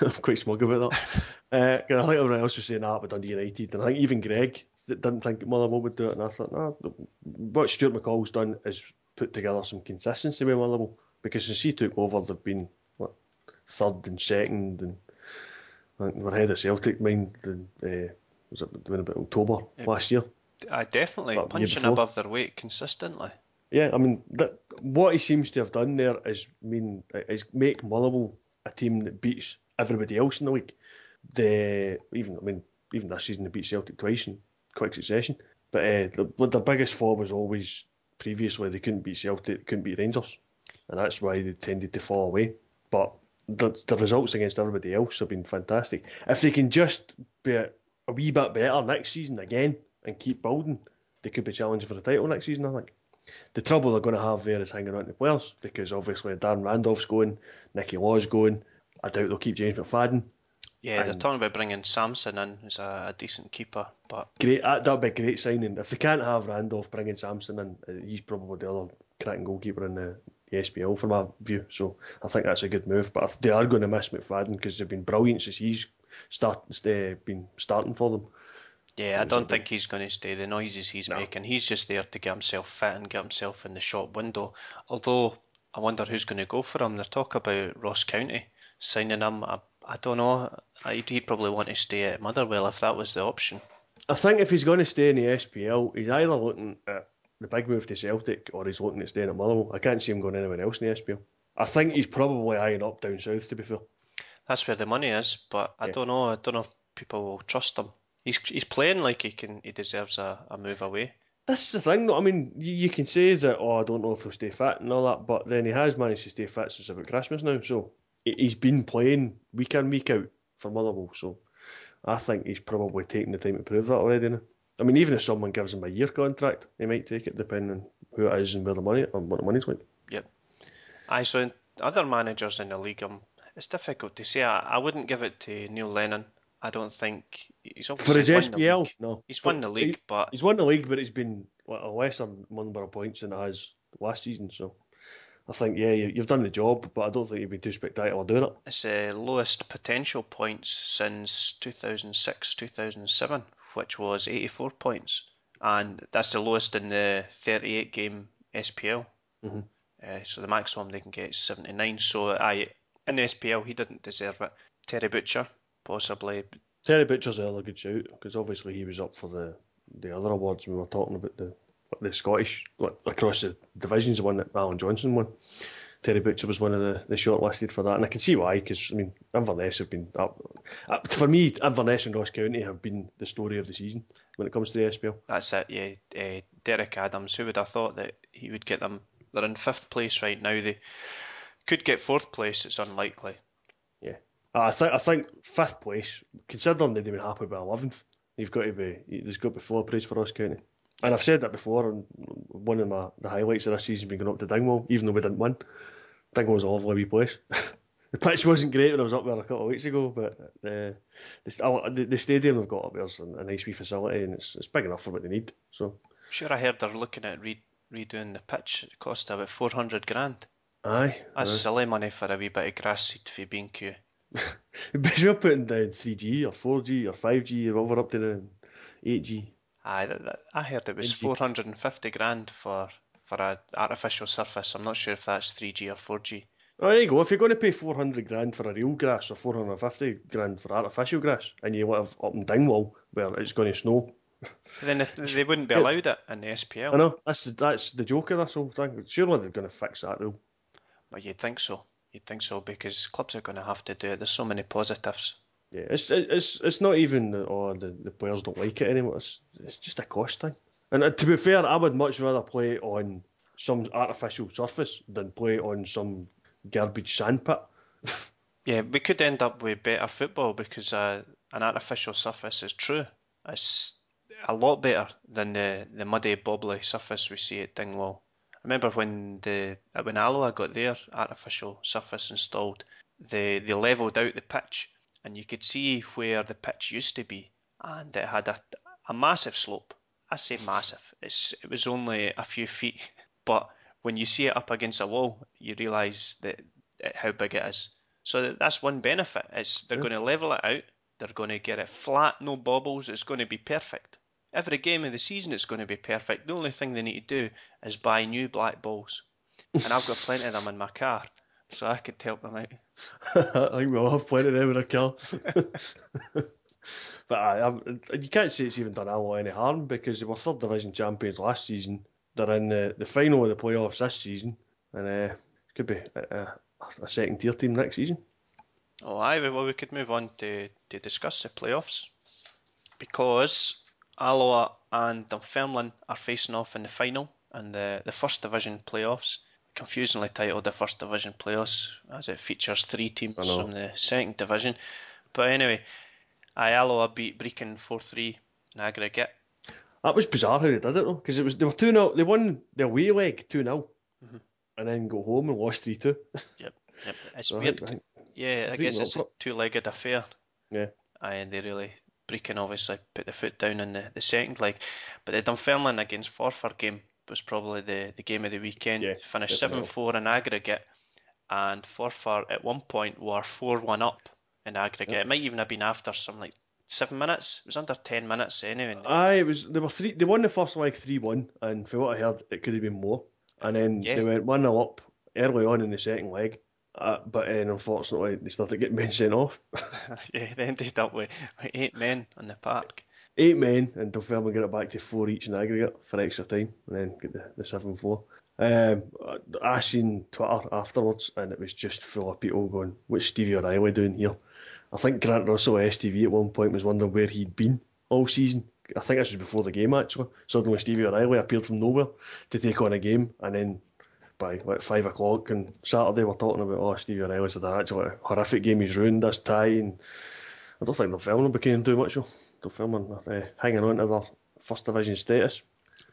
I'm quite smug about that. Uh, I think everyone else was saying that about Dundee United, and I think even Greg didn't think Motherwell would do it, and I thought, nah, what Stuart McCall's done is put together some consistency with Motherwell, because since he took over, they've been what, third and second, and we're ahead of Celtic, mind, and, uh, was it about October last year? I definitely punching above their weight consistently. Yeah, I mean, that, what he seems to have done there is mean is make Motherwell a team that beats everybody else in the league. The even I mean even this season they beat Celtic twice in quick succession. But uh, the, the biggest flaw was always previously they couldn't beat Celtic, couldn't beat Rangers, and that's why they tended to fall away. But the, the results against everybody else have been fantastic. If they can just be a, a wee bit better next season again and keep building, they could be challenging for the title next season. I think. The trouble they're going to have there is hanging on to the players because obviously Darren Randolph's going, Nicky Law's going. I doubt they'll keep James McFadden. Yeah, they're talking about bringing Samson in as a, a decent keeper, but great. That would be a great signing. If they can't have Randolph, bringing Samson in, uh, he's probably the other cracking goalkeeper in the, the SPL from my view. So I think that's a good move. But if they are going to miss McFadden because they've been brilliant since he's start, uh, been starting for them. Yeah, I don't think he's going to stay. The noises he's no. making, he's just there to get himself fit and get himself in the shop window. Although I wonder who's going to go for him. They talk about Ross County signing him. I, I don't know. I'd, he'd probably want to stay at Motherwell if that was the option. I think if he's going to stay in the SPL, he's either looking at the big move to Celtic or he's looking at staying at Motherwell. I can't see him going anywhere else in the SPL. I think he's probably eyeing up down south. To be fair, that's where the money is. But I yeah. don't know. I don't know if people will trust him. He's he's playing like he can. He deserves a, a move away. That's the thing, though. I mean, you, you, can say that. Oh, I don't know if he'll stay fit and all that, but then he has managed to stay fit since about Christmas now. So he's been playing week in week out for Motherwell. So I think he's probably taking the time to prove that already now. I mean, even if someone gives him a year contract, he might take it, depending on who it is and where the money and what the money's like. Yep. I so other managers in the league, um, it's difficult to say. I, I wouldn't give it to Neil Lennon. I don't think he's obviously For his SPL, no. He's won the league, he- but He's won the league, but it's been what, a lesser number of points than it has last season. So I think, yeah, you, you've done the job, but I don't think you've been too spectacular doing it. it's the lowest potential points since 2006 2007, which was 84 points, and that's the lowest in the 38 game SPL. Mhm. Uh, so the maximum they can get is 79. So I in the SPL he didn't deserve it. Terry Butcher possibly. Terry Butcher's another good shout because obviously he was up for the, the other awards we were talking about the the Scottish like, across the divisions, the one that Allan Johnston won. Terry Butcher was one of the, the shortlisted for that, and I can see why because I mean Inverness have been up uh, for me. Inverness and Ross County have been the story of the season when it comes to the SPL. That's it. Yeah, uh, Derek Adams. Who would have thought that he would get them? They're in fifth place right now. They could get fourth place. It's unlikely. Yeah, I think I think fifth place, considering they've been happy with eleventh, you've got to be there's got to be full praise for Ross County. And I've said that before, and one of my the highlights of this season has been going up to Dingwall, even though we didn't win. Dingwall's a lovely wee place. the pitch wasn't great when I was up there a couple of weeks ago, but uh, the, the, the stadium they've got up there's a, a nice wee facility, and it's it's big enough for what they need. So Sure, I heard they're looking at re- redoing the pitch. It cost about 400 grand. aye, That's aye. silly money for a wee bit of grass seed for B&Q. but you're putting down three G or four G or five G or over up to the eight G. That, I heard it was 450 grand for for a artificial surface. I'm not sure if that's 3G or 4G. Oh, there you go. If you're going to pay 400 grand for a real grass or 450 grand for artificial grass, and you want live up in Dingwall where it's going to snow, Then they wouldn't be allowed it in the SPL. I know that's the, that's the joke of this whole thing. Surely they're going to fix that though. But you'd think so. You'd think so because clubs are going to have to do it. There's so many positives. Yeah, it's it's it's not even oh the, the players don't like it anymore. It's it's just a cost thing. And uh, to be fair, I would much rather play on some artificial surface than play on some garbage sandpit. Yeah, we could end up with better football because uh, an artificial surface is true. It's a lot better than the, the muddy, bobbly surface we see at Dingwall. I remember when the when Alloa got their artificial surface installed, they they levelled out the pitch and you could see where the pitch used to be, and it had a, a massive slope. I say massive. It's it was only a few feet, but when you see it up against a wall, you realise that how big it is. So that's one benefit. Is they're Yeah. going to level it out. They're going to get it flat, no bobbles. It's going to be perfect. Every game of the season, it's going to be perfect. The only thing they need to do is buy new black balls, and I've got plenty of them in my car, so I could help them out. I think we'll have plenty of them in our car. but I, I'm, you can't say it's even done Alloa any harm because they were third division champions last season. They're in the, the final of the playoffs this season, and uh, could be a, a, a second tier team next season. Oh, aye. Well, we could move on to, to discuss the playoffs because Alloa and Dunfermline are facing off in the final in the, the first division playoffs. Confusingly titled the first division playoffs as it features three teams from the second division. But anyway, aye, Alloa beat Brechin 4 3 in aggregate. That was bizarre how they did it though, because it was they were two 0 They won their away leg two 0 Mhm. and then go home and lost three two. Yep. It's So I weird. think- I think- Yeah, I guess it's a two-legged affair. Yeah. And they really Brechin obviously put the foot down in the, the second leg, but the Dunfermline against Forfar game was probably the, the game of the weekend. Yeah, Finished seven four in aggregate, and Forfar at one point were four one up in aggregate. Yep. It might even have been after some like seven minutes. It was under ten minutes anyway. Aye, it was. They were three. They won the first leg three one, and for what I heard, it could have been more. And then Yeah. they went one 0 up early on in the second leg, uh, but then unfortunately they started getting men sent off. yeah, they ended up with, with eight men on the park. Eight men, and Dunfermline got it back to four each in aggregate for extra time, and then get the, the seven four. Um, I seen Twitter afterwards, and it was just full of people going, "What's Stevie O'Reilly doing here?" I think Grant Russell at STV at one point was wondering where he'd been all season. I think this was before the game actually. Suddenly Stevie O'Reilly appeared from nowhere to take on a game, and then by like five o'clock on Saturday we're talking about oh Stevie O'Reilly's had an actually horrific game. He's ruined this tie, and I don't think they're filming became too much. Dunfermline, uh, hanging on to their first division status.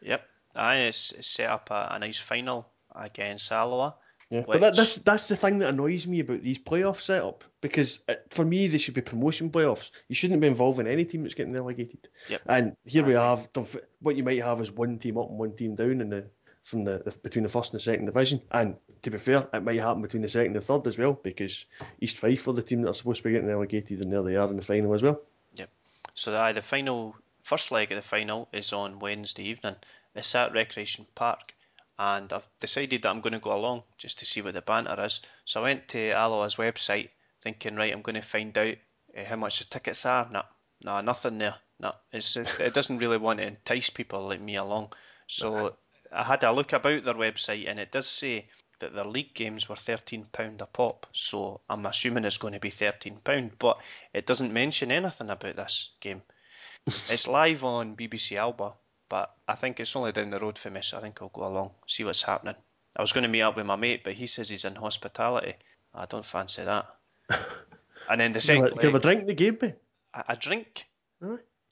Yep. Aye, it's, it's set up a, a nice final against Alloa. Yeah, Which- but that, that's that's the thing that annoys me about these playoff setup because it, for me they should be promotion playoffs. You shouldn't be involving any team that's getting relegated. Yep. And here we have what you might have is one team up and one team down in the from the, the between the first and the second division. And to be fair, it might happen between the second and the third as well because East Fife are the team that are supposed to be getting relegated and there they are in the final as well. So aye, the final first leg of the final is on Wednesday evening. It's at Recreation Park, and I've decided that I'm going to go along just to see what the banter is. So I went to Alloa's website thinking, right, I'm going to find out uh, how much the tickets are. Nah, nah, nothing there. Nah, it, it doesn't really want to entice people like me along. So I had a look about their website, and it does say that their league games were thirteen pound a pop. So I'm assuming it's going to be thirteen pound, but it doesn't mention anything about this game. it's live on BBC Alba, but I think it's only down the road for me, so I think I'll go along, see what's happening. I was going to meet up with my mate, but he says he's in hospitality. I don't fancy that. and then the second have, a- you have a drink in the game, mate? a, drink.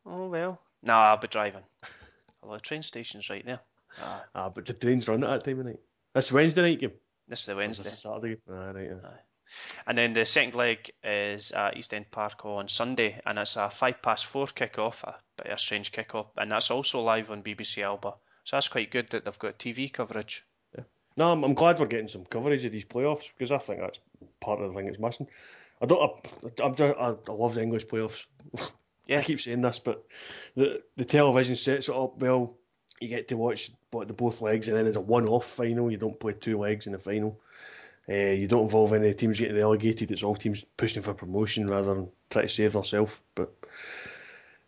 Oh well. No, I'll be driving. Although the train station's right there. Ah, Ah, but the trains run at that time of night. That's Wednesday night game. this is the is Wednesday. this a Saturday. Ah, right. yeah. And then the second leg is at East End Park on Sunday, and it's a five past four kick-off, a bit of a strange kick-off, and that's also live on BBC Alba. So that's quite good that they've got TV coverage. No, I'm, I'm glad we're getting some coverage of these playoffs because I think that's part of the thing that's missing. I don't. I, I'm just, I, I love the English playoffs. Yeah. I keep saying this, but the the television sets it up well. You get to watch what the both legs, and then it's a one-off final. You don't play two legs in the final. Uh, you don't involve any teams getting relegated. It's all teams pushing for promotion rather than trying to save themselves. But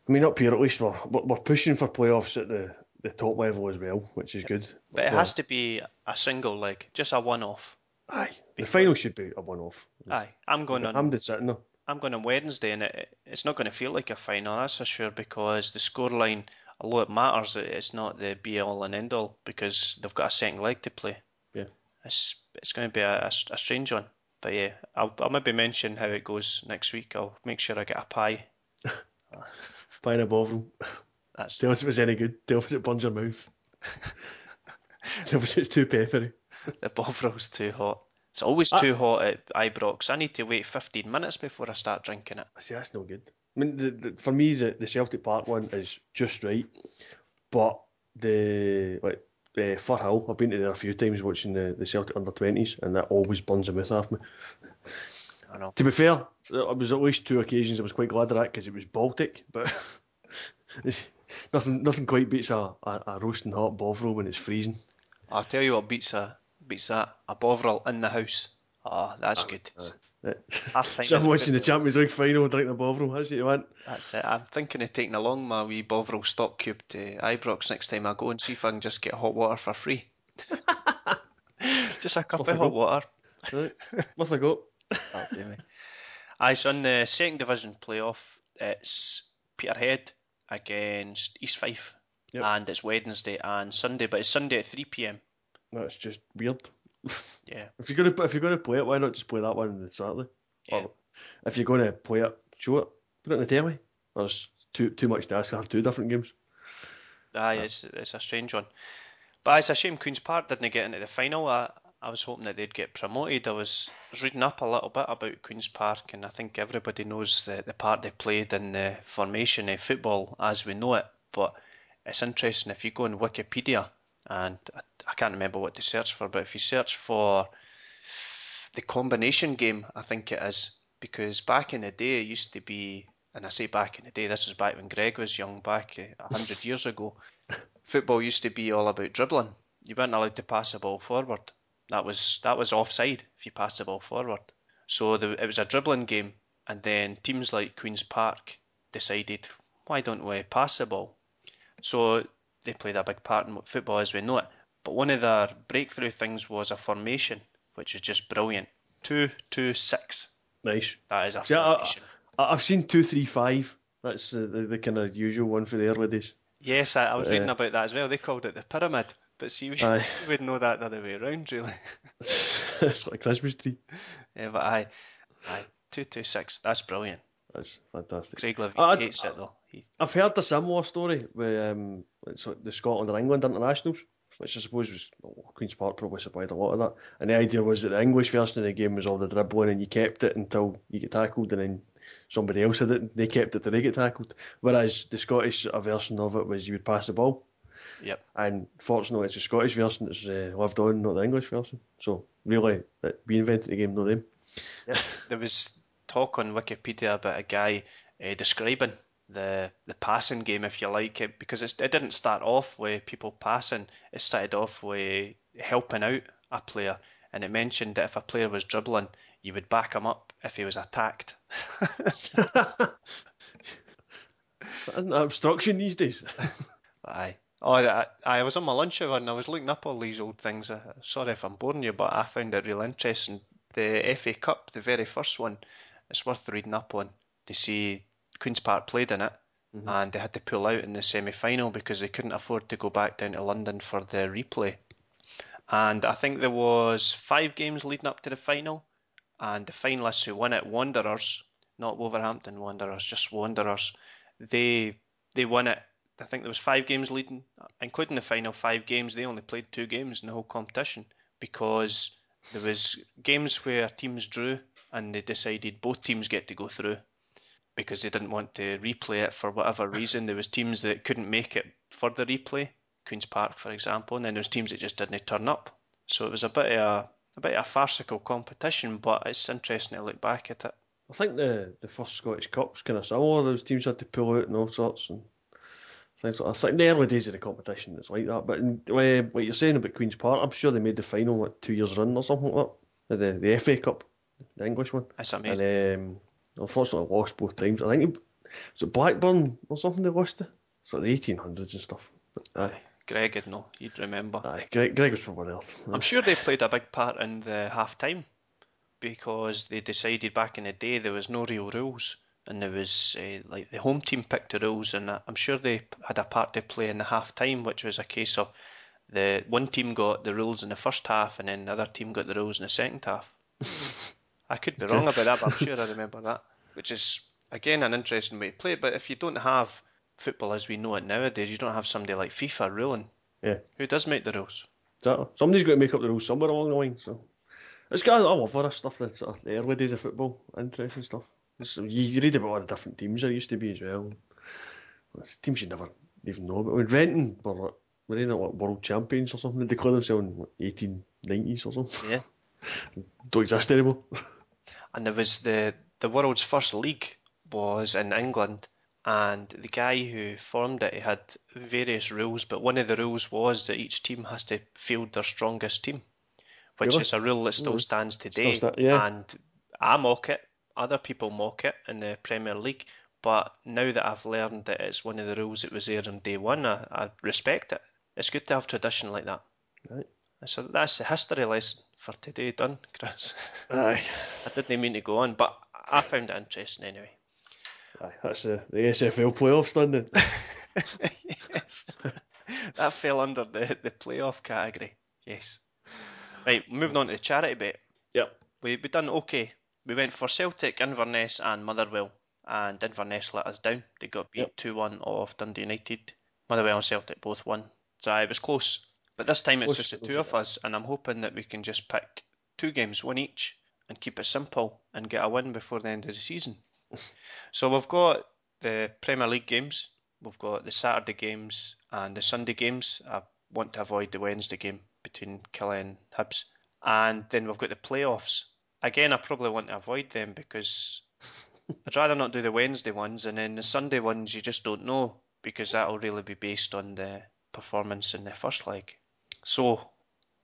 I mean, up here at least we're we're pushing for playoffs at the the top level as well, which is good. But it has to be a single leg, just a one-off. Aye, the final should be a one-off. Aye, I'm going on. I'm sitting there. I'm going on Wednesday, and it, it's not going to feel like a final, that's for sure, because the scoreline, although it matters, it's not the be all and end all because they've got a second leg to play. Yeah. It's it's going to be a, a, a strange one, but yeah, I'll, I'll maybe mention how it goes next week. I'll make sure I get a pie. Pie in a bovril. That's Tell us if it was any good. Tell us it burns your mouth. Tell us it's too peppery. the Bovril's too hot. It's always I- too hot at Ibrox. I need to wait 15 minutes before I start drinking it. See, that's no good. I mean, the, the, for me, the, the Celtic Park one is just right, but the like uh, Firhill, I've been to there a few times watching the, the Celtic under twenties, and that always burns the mouth off me. I know. To be fair, there was at least two occasions I was quite glad of that because it was Baltic, but nothing nothing quite beats a, a, a roasting hot Bovril when it's freezing. I'll tell you what beats a beats that a Bovril in the house. Ah, that's good. Half time So I'm in watching the. Champions League final, drinking a Bovril. That's what you want. That's it. I'm thinking of taking along my wee Bovril stock cube to Ibrox next time I go and see if I can just get hot water for free. just a cup Off of hot go. water. Right, off I go. Oh. Aye, so in the second division playoff, it's Peterhead against East Fife, Yep. and it's Wednesday and Sunday, but it's Sunday at 3 p.m. That's just weird. Yeah, If you're gonna if you're gonna play it, why not just play that one on Saturday? Yeah. Or if you're gonna play it, show it, put it in the telly. There's too too much to ask to have two different games. aye, it's it's a strange one, but it's a shame Queens Park didn't get into the final. I I was hoping that they'd get promoted. I was, was reading up a little bit about Queens Park, and I think everybody knows the the part they played in the formation of football as we know it. But it's interesting if you go on Wikipedia, and I, I can't remember what to search for, but if you search for the combination game, I think it is because back in the day it used to be, and I say back in the day, this was back when Greg was young, back a hundred years ago. Football used to be all about dribbling. You weren't allowed to pass the ball forward. That was that was offside if you passed the ball forward. So the, it was a dribbling game, and then teams like Queens Park decided, why don't we pass the ball? So they played a big part in football as we know it. But one of their breakthrough things was a formation, which is just brilliant. Two, two, six. Nice. That is a I- formation. I, I've seen two three five. That's the, the, the kind of usual one for the early days. Yes, I, I was Uh, reading about that as well. They called it the pyramid, but see, we, Aye. would know that the other way around, really. it's like a Christmas tree. Yeah, but aye, aye, two, two, six. That's brilliant. That's fantastic. Craig Levy I- hates it though. I've heard a similar story with um, the Scotland and England internationals, which I suppose was well, Queen's Park probably supplied a lot of that. And the idea was that the English version of the game was all the dribbling, and you kept it until you get tackled, and then somebody else had it. And they kept it till they get tackled. Whereas the Scottish version of it was you would pass the ball, yep. and fortunately it's the Scottish version that's uh, lived on, not the English version. So really, that we invented the game, not them. There was talk on Wikipedia about a guy uh, describing the the passing game, if you like, it because it's, it didn't start off with people passing. It started off with helping out a player, and it mentioned that if a player was dribbling, you would back him up if he was attacked. Isn't that obstruction these days? Aye. Oh, I, I was on my lunch hour and I was looking up all these old things. Uh, sorry if I'm boring you, but I found it real interesting. The FA Cup, the very first one, it's worth reading up on to see Queen's Park played in it, mm-hmm. and they had to pull out in the semi-final because they couldn't afford to go back down to London for the replay. And I think there was five games leading up to the final, and the finalists who won it, Wanderers, not Wolverhampton Wanderers, just Wanderers, they they won it. I think there was five games leading, including the final five games. They only played two games in the whole competition because there was games where teams drew and they decided both teams get to go through because they didn't want to replay it for whatever reason. There was teams that couldn't make it for the replay, Queens Park, for example, and then there was teams that just didn't turn up. So it was a bit of a, a bit of a farcical competition, but it's interesting to look back at it. I think the the first Scottish Cup was kind of similar. Those teams had to pull out and all sorts and things like that. I think in the early days of the competition it's like that. But in, uh, what you're saying about Queen's Park, I'm sure they made the final like two years in or something like that. The the FA Cup, the English one, That's amazing. and um, unfortunately lost both times. I think it was it Blackburn or something they lost to. It's like the 1800s and stuff. But, aye, Greg would know, you'd remember. aye. Greg, Greg was probably there. I'm sure they played a big part in the half time because they decided back in the day there was no real rules and there was uh, like the home team picked the rules and I'm sure they had a part to play in the half time which was a case of the one team got the rules in the first half and then the other team got the rules in the second half. I could be wrong about that, but I'm sure I remember that. Which is again an interesting way to play. But if you don't have football as we know it nowadays, you don't have somebody like FIFA ruling. Yeah. Who does make the rules? Exactly. Somebody's got to make up the rules somewhere along the line. So it's got I love all this stuff. That's sort of the early days of football, interesting stuff. It's- you, read about all the different teams there used to be as well. It's teams you never even know about. When Renton were like, were they not like world champions or something? They declare themselves in like, 1890s or something. Yeah. Don't exist anymore. and there was the the world's first league was in England, and the guy who formed it he had various rules, but one of the rules was that each team has to field their strongest team, which Really? is a rule that still Mhm. stands today. sta- yeah. And I mock it, other people mock it in the Premier League, but now that I've learned that it's one of the rules that was there on day one, I, I respect it. It's good to have tradition like that. Right. So that's the history lesson for today done, Chris. Aye. I didn't mean to go on, but I found it interesting anyway. Aye. That's the, the SFL playoffs done then. yes. that fell under the, the playoff category. Yes. Right, moving on to the charity bet. Yep. We we done okay. We went for Celtic, Inverness, and Motherwell, and Inverness let us down. They got beat Yep. two one off Dundee United. Motherwell and Celtic both won, so it was close. But this time it's just the two of us, and I'm hoping that we can just pick two games, one each, and keep it simple and get a win before the end of the season. so we've got the Premier League games, we've got the Saturday games and the Sunday games. I want to avoid the Wednesday game between Killie and Hibs, and then we've got the playoffs. Again, I probably want to avoid them because I'd rather not do the Wednesday ones, and then the Sunday ones you just don't know because that'll really be based on the performance in the first leg. So,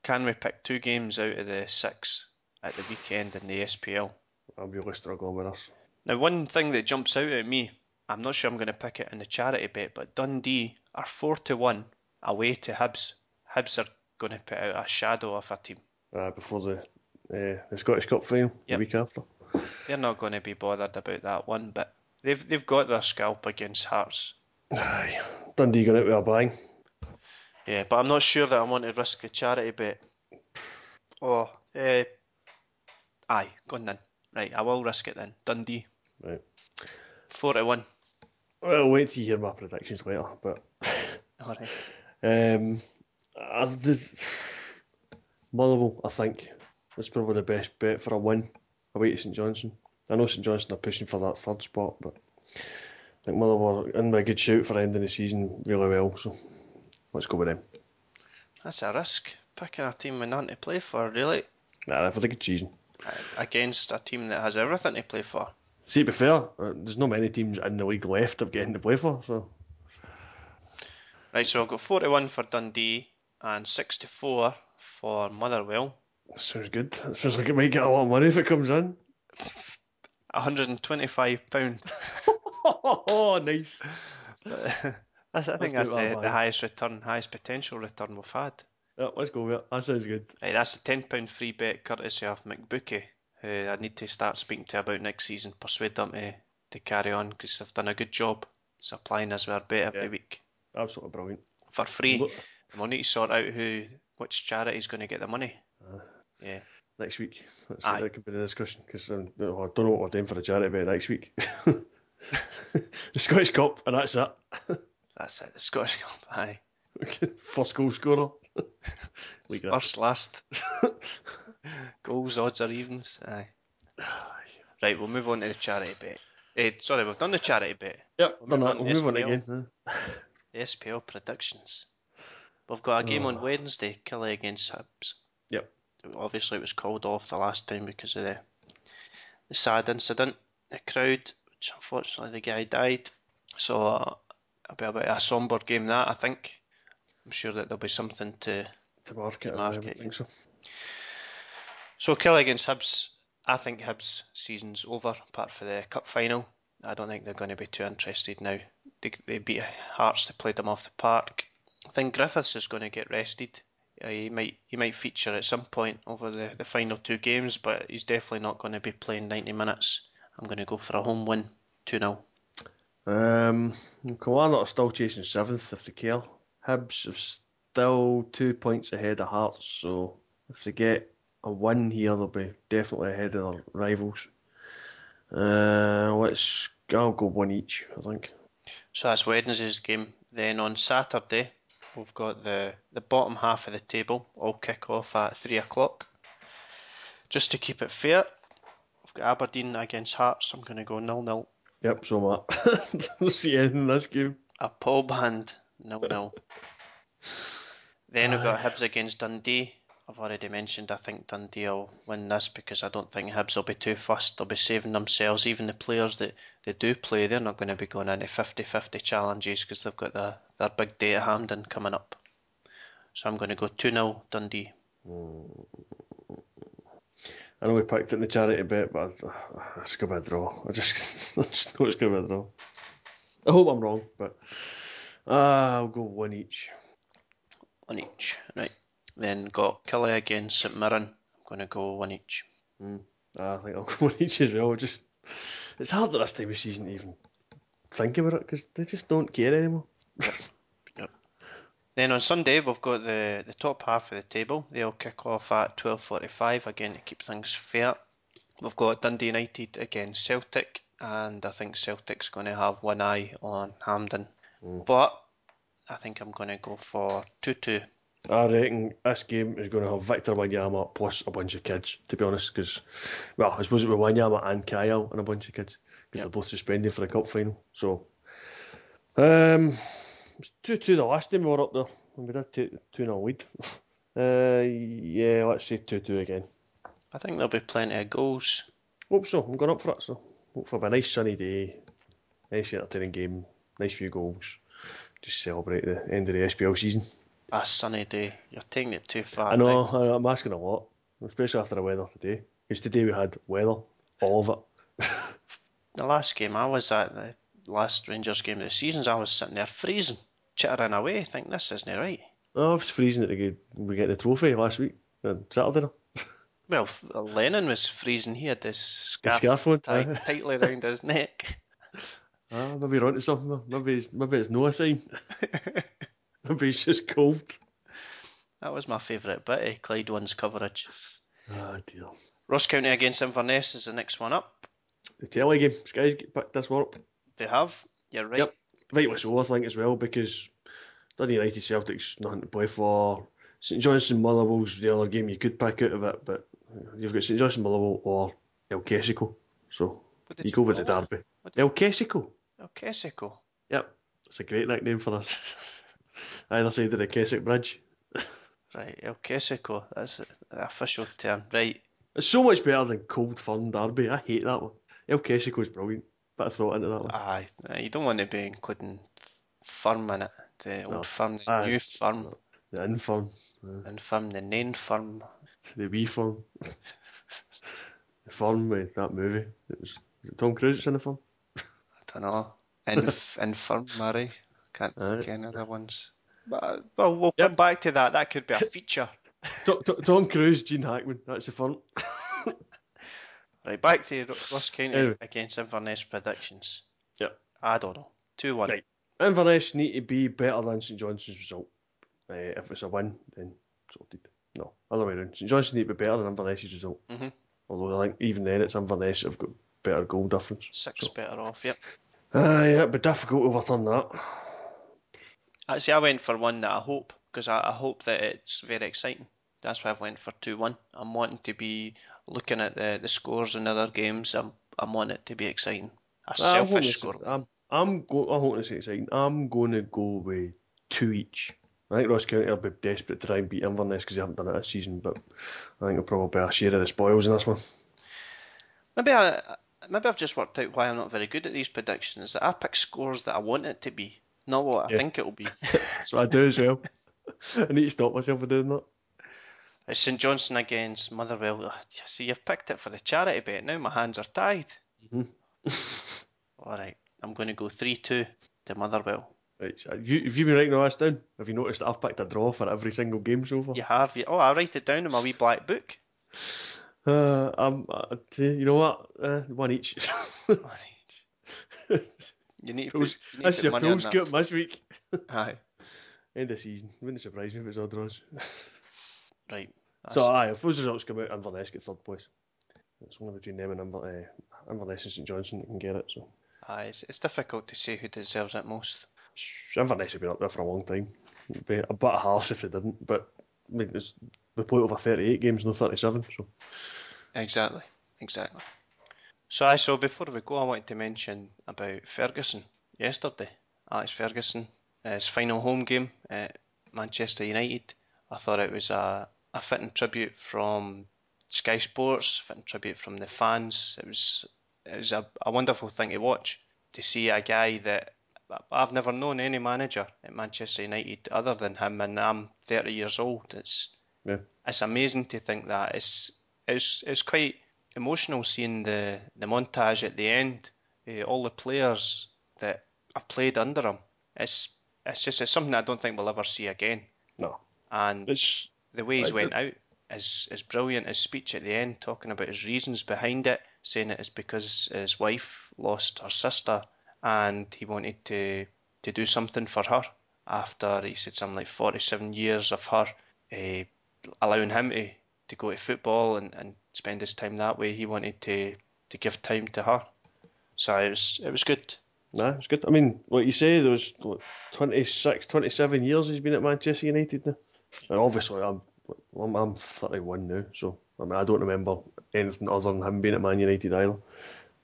can we pick two games out of the six at the weekend in the SPL? I'm really struggling with us. Now, one thing that jumps out at me, I'm not sure I'm going to pick it in the charity bet, but Dundee are four to one away to Hibs. Hibs are going to put out a shadow of a team. Uh, before the uh, the Scottish Cup final Yep. the week after. They're not going to be bothered about that one, but they've they've got their scalp against Hearts. Aye. Dundee going out with a bang. Yeah, but I'm not sure that I want to risk the charity bet. Oh, eh, aye, go on then. Right, I will risk it then. Dundee. Right. Four to one. Well, wait till you hear my predictions later. But All right. um, I, the, Motherwell, I think, is probably the best bet for a win away to St Johnstone. I know St Johnstone are pushing for that third spot, but I think Motherwell are in a good shoot for ending the season really well. So let's go with them. That's a risk. Picking a team with nothing to play for, really, Nah, the good season. uh, against a team that has everything to play for. See, to be fair, uh, there's not many teams in the league left of getting to play for. So Right, so I've got 41 for Dundee and 64 for Motherwell. sounds good. It sounds like it might get a lot of money if it comes in. £125. oh, nice. I think Let's that's the, the highest return, highest potential return we've had. Yeah, let's go with it. That sounds good. Right, that's a £10 free bet courtesy of McBookie, who I need to start speaking to about next season, persuade them to, to carry on because they've done a good job supplying us with our bet every Yeah. week Absolutely brilliant. for free. Look, We'll need to sort out who, which charity is going to get the money. Uh. yeah. next week. That's, Aye. that could be the discussion because um, I don't know what we're doing for a charity bet next week. the Scottish Cup, and that's it. That's it. The Scottish Cup. Aye. First goal scorer. Like that. First, last. Goals, odds, or evens. Aye. Right, we'll move on to the charity bet. Eh, sorry, we've done the charity bet. Yep, We'll done that. on We'll move on again. The SPL predictions. We've got a game on Oh. Wednesday, Killie against Hibs. Yep. Obviously, it was called off the last time because of the, the sad incident. The crowd, which unfortunately the guy died. So uh, it'll be a bit of a sombre game that I think. I'm sure that there'll be something to To market, To I market, would think so. So Killie against Hibs, I think Hibs' season's over, apart for the cup final. I don't think they're going to be too interested now. They, they beat Hearts, they played them off the park. I think Griffiths is going to get rested. Uh, he might he might feature at some point over the, the final two games, but he's definitely not going to be playing 90 minutes. I'm going to go for a home win, 2 0. Um, Kilmarnock are still chasing seventh if they care. Hibs have still two points ahead of Hearts, so if they get a win here, they'll be definitely ahead of their rivals. Uh, let's I'll go one each. I think. So that's Wednesday's game. Then on Saturday, we've got the, the bottom half of the table all kick off at 3 o'clock. Just to keep it fair, we've got Aberdeen against Hearts. I'm going to go 0 0. Yep, so am I. Let's see end in this game. A Paul band 0 0. then we've got Aye. Hibs against Dundee. I've already mentioned I think Dundee will win this because I don't think Hibs will be too fussed. They'll be saving themselves. Even the players that they do play, they're not going to be going into 50 50 challenges because they've got their, their big day at Hampden coming up. So I'm going to go 2 0 Dundee. Mm. I know we picked it in the charity bet, but it's going to be a draw. I just, I just know it's going to be a draw. I hope I'm wrong, but uh, I'll go one each. One each. Right. Then got Killie against St Mirren. I'm going to go one each. I think I'll go one each as well. Just it's hard at this time of season to even think about it because they just don't care anymore. Then on Sunday we've got the, the top half of the table. They'll kick off at 12:45 again to keep things fair. We've got Dundee United against Celtic, and I think Celtic's going to have one eye on Hampden. But I think I'm going to go for 2-2. I reckon this game is going to have Victor Wanyama plus a bunch of kids, to be honest. Because, well, I suppose it was Wanyama and Kyle and a bunch of kids because Yep. they're both suspended for the cup final. So, um, it's 2 2 the last time we were up there when we did 2 2 0 lead. uh, yeah, let's say 2 2 again. I think there'll be plenty of goals. Hope so. I'm going up for it. So, hope for a nice sunny day, nice entertaining game, nice few goals. Just celebrate the end of the SPL season. A sunny day. You're taking it too far. I know. I know, I'm asking a lot, especially after the weather today. Because today we had weather, all of it. The last game I was at, the last Rangers game of the seasons, I was sitting there freezing, chittering away. I think this isn't right. Oh, it was freezing at the. We get the trophy last week, on Saturday. Well, f- Lennon was freezing. He had this The scarf, on, tied tightly round his neck. Ah, maybe you're onto something. Maybe it's, maybe it's no sign. maybe it's just cold. That was my favourite bit of Clyde One's coverage. Ah, dear. Ross County against Inverness is the next one up. the telly game. Sky's picked this one up. They have. You're right. Yep. Rightly so, I think, as well, because Dundee United Celtic's nothing to play for. St Johnstone Motherwell's the other game you could pick out of it, but you've got St Johnstone Motherwell or El Kessico. So you go with the derby. What did- El Kessico. El Kessico. Yep. It's a great nickname for us. Either side of the Kessock Bridge. Right, El Kessico. That's the official term. Right. It's so much better than Cold Fun Derby. I hate that one. El Kessico is brilliant. Bit of thought into that one. Aye. You don't want to be including firm in it. The old No. firm, the Aye. new firm, The infirm, and firm, the nain firm. the wee firm. the firm with that movie. It was, was it Tom Cruise that's in the firm? I don't know. Inf- infirmary. Can't Aye. think of any other ones. But, well, we'll Yep. come back to that. That could be a feature. Tom, Tom- Tom Cruise, Gene Hackman. That's the firm. Right, back to Ro- Ross County Anyway. against Inverness predictions. Yep. I don't know. 2 1. Right. Inverness need to be better than St Johnstone's result. Uh, if it's a win, then sorted. No, other way around. St Johnstone need to be better than Inverness's result. Mhm. Although I think even then it's Inverness that have got better goal difference. Six So- better off, yep. Uh, yeah, it'd be difficult to overturn that. Actually, I went for one that I hope, because I, I hope that it's very exciting. That's why I've went for 2 1. I'm wanting to be looking at the, the scores in other games. I'm, I'm wanting it to be exciting. A I'm selfish score. I'm, I'm, go, I'm hoping it's exciting. I'm going to go with two each. I think Ross County will be desperate to try and beat Inverness because they haven't done it this season, but I think it'll probably be a share of the spoils in this one. Maybe I, maybe I've just worked out why I'm not very good at these predictions. That I pick scores that I want it to be, not what I Yeah. think it'll be. That's what I do as well. I need to stop myself from doing that. It's St Johnstone against Motherwell. See, you've picked it for the charity bet. Now my hands are tied. Mhm. All right, I'm going to go 3 2 to Motherwell. Right, so you, have you been writing all this down? Have you noticed that I've picked a draw for every single game so far? You have? You, oh, I write it down in my wee black book. Uh, I'm, uh, you know what? Uh, one each. You need to Pools- put, you need That's to your put money on pool that. scoop this week. Aye, End of season. Wouldn't surprise me if it was all draws. Right. That's, So, aye, if those results come out, Inverness get third place. It's only between them and Inver- uh, Inverness and St Johnstone that can get it. So, aye, it's, it's difficult to say who deserves it most. Inverness have been up there for a long time. It'd be a bit harsh if they didn't, but I mean, it's, we play over 38 games, no 37. So, Exactly, exactly. So I so before we go, I wanted to mention about Ferguson yesterday. Alex Ferguson, his final home game at Manchester United. I thought it was a, a fitting tribute from Sky Sports, fitting tribute from the fans. It was it was a, a wonderful thing to watch to see a guy that I've never known any manager at Manchester United other than him, and I'm 30 years old. It's yeah. it's amazing to think that it's it's it's quite emotional seeing the the montage at the end, uh, all the players that have played under him. It's it's just it's something I don't think we'll ever see again. No. And It's, the way he's I went out is is brilliant. His speech at the end, talking about his reasons behind it, saying it is because his wife lost her sister, and he wanted to to do something for her after he said something like 47 years of her uh, allowing him to, to go to football and, and spend his time that way. He wanted to to give time to her. So it was it was good. nah, it's good. I mean, like you say, what, 26, 27 years he's been at Manchester United now. And obviously, I'm, I'm, I'm 31 now, so I mean, I don't remember anything other than him being at Man United either.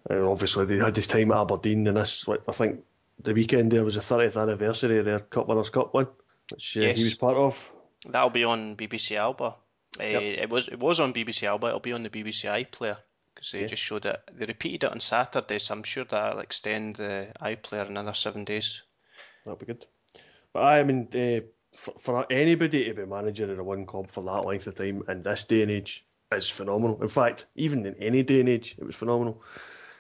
And obviously, they had his time at Aberdeen, and this, like, I think the weekend there was the 30th anniversary of their Cup Winners' Cup win, which uh, Yes. he was part of. That'll be on BBC Alba. Uh, Yep. It was it was on BBC Alba. It'll be on the BBC iPlayer because they Yeah. just showed it. They repeated it on Saturday, so I'm sure that'll extend the iPlayer another seven days. That'll be good. But I mean, uh, for, for anybody to be manager of a one club for that length of time in this day and age is phenomenal. In fact, even in any day and age, it was phenomenal.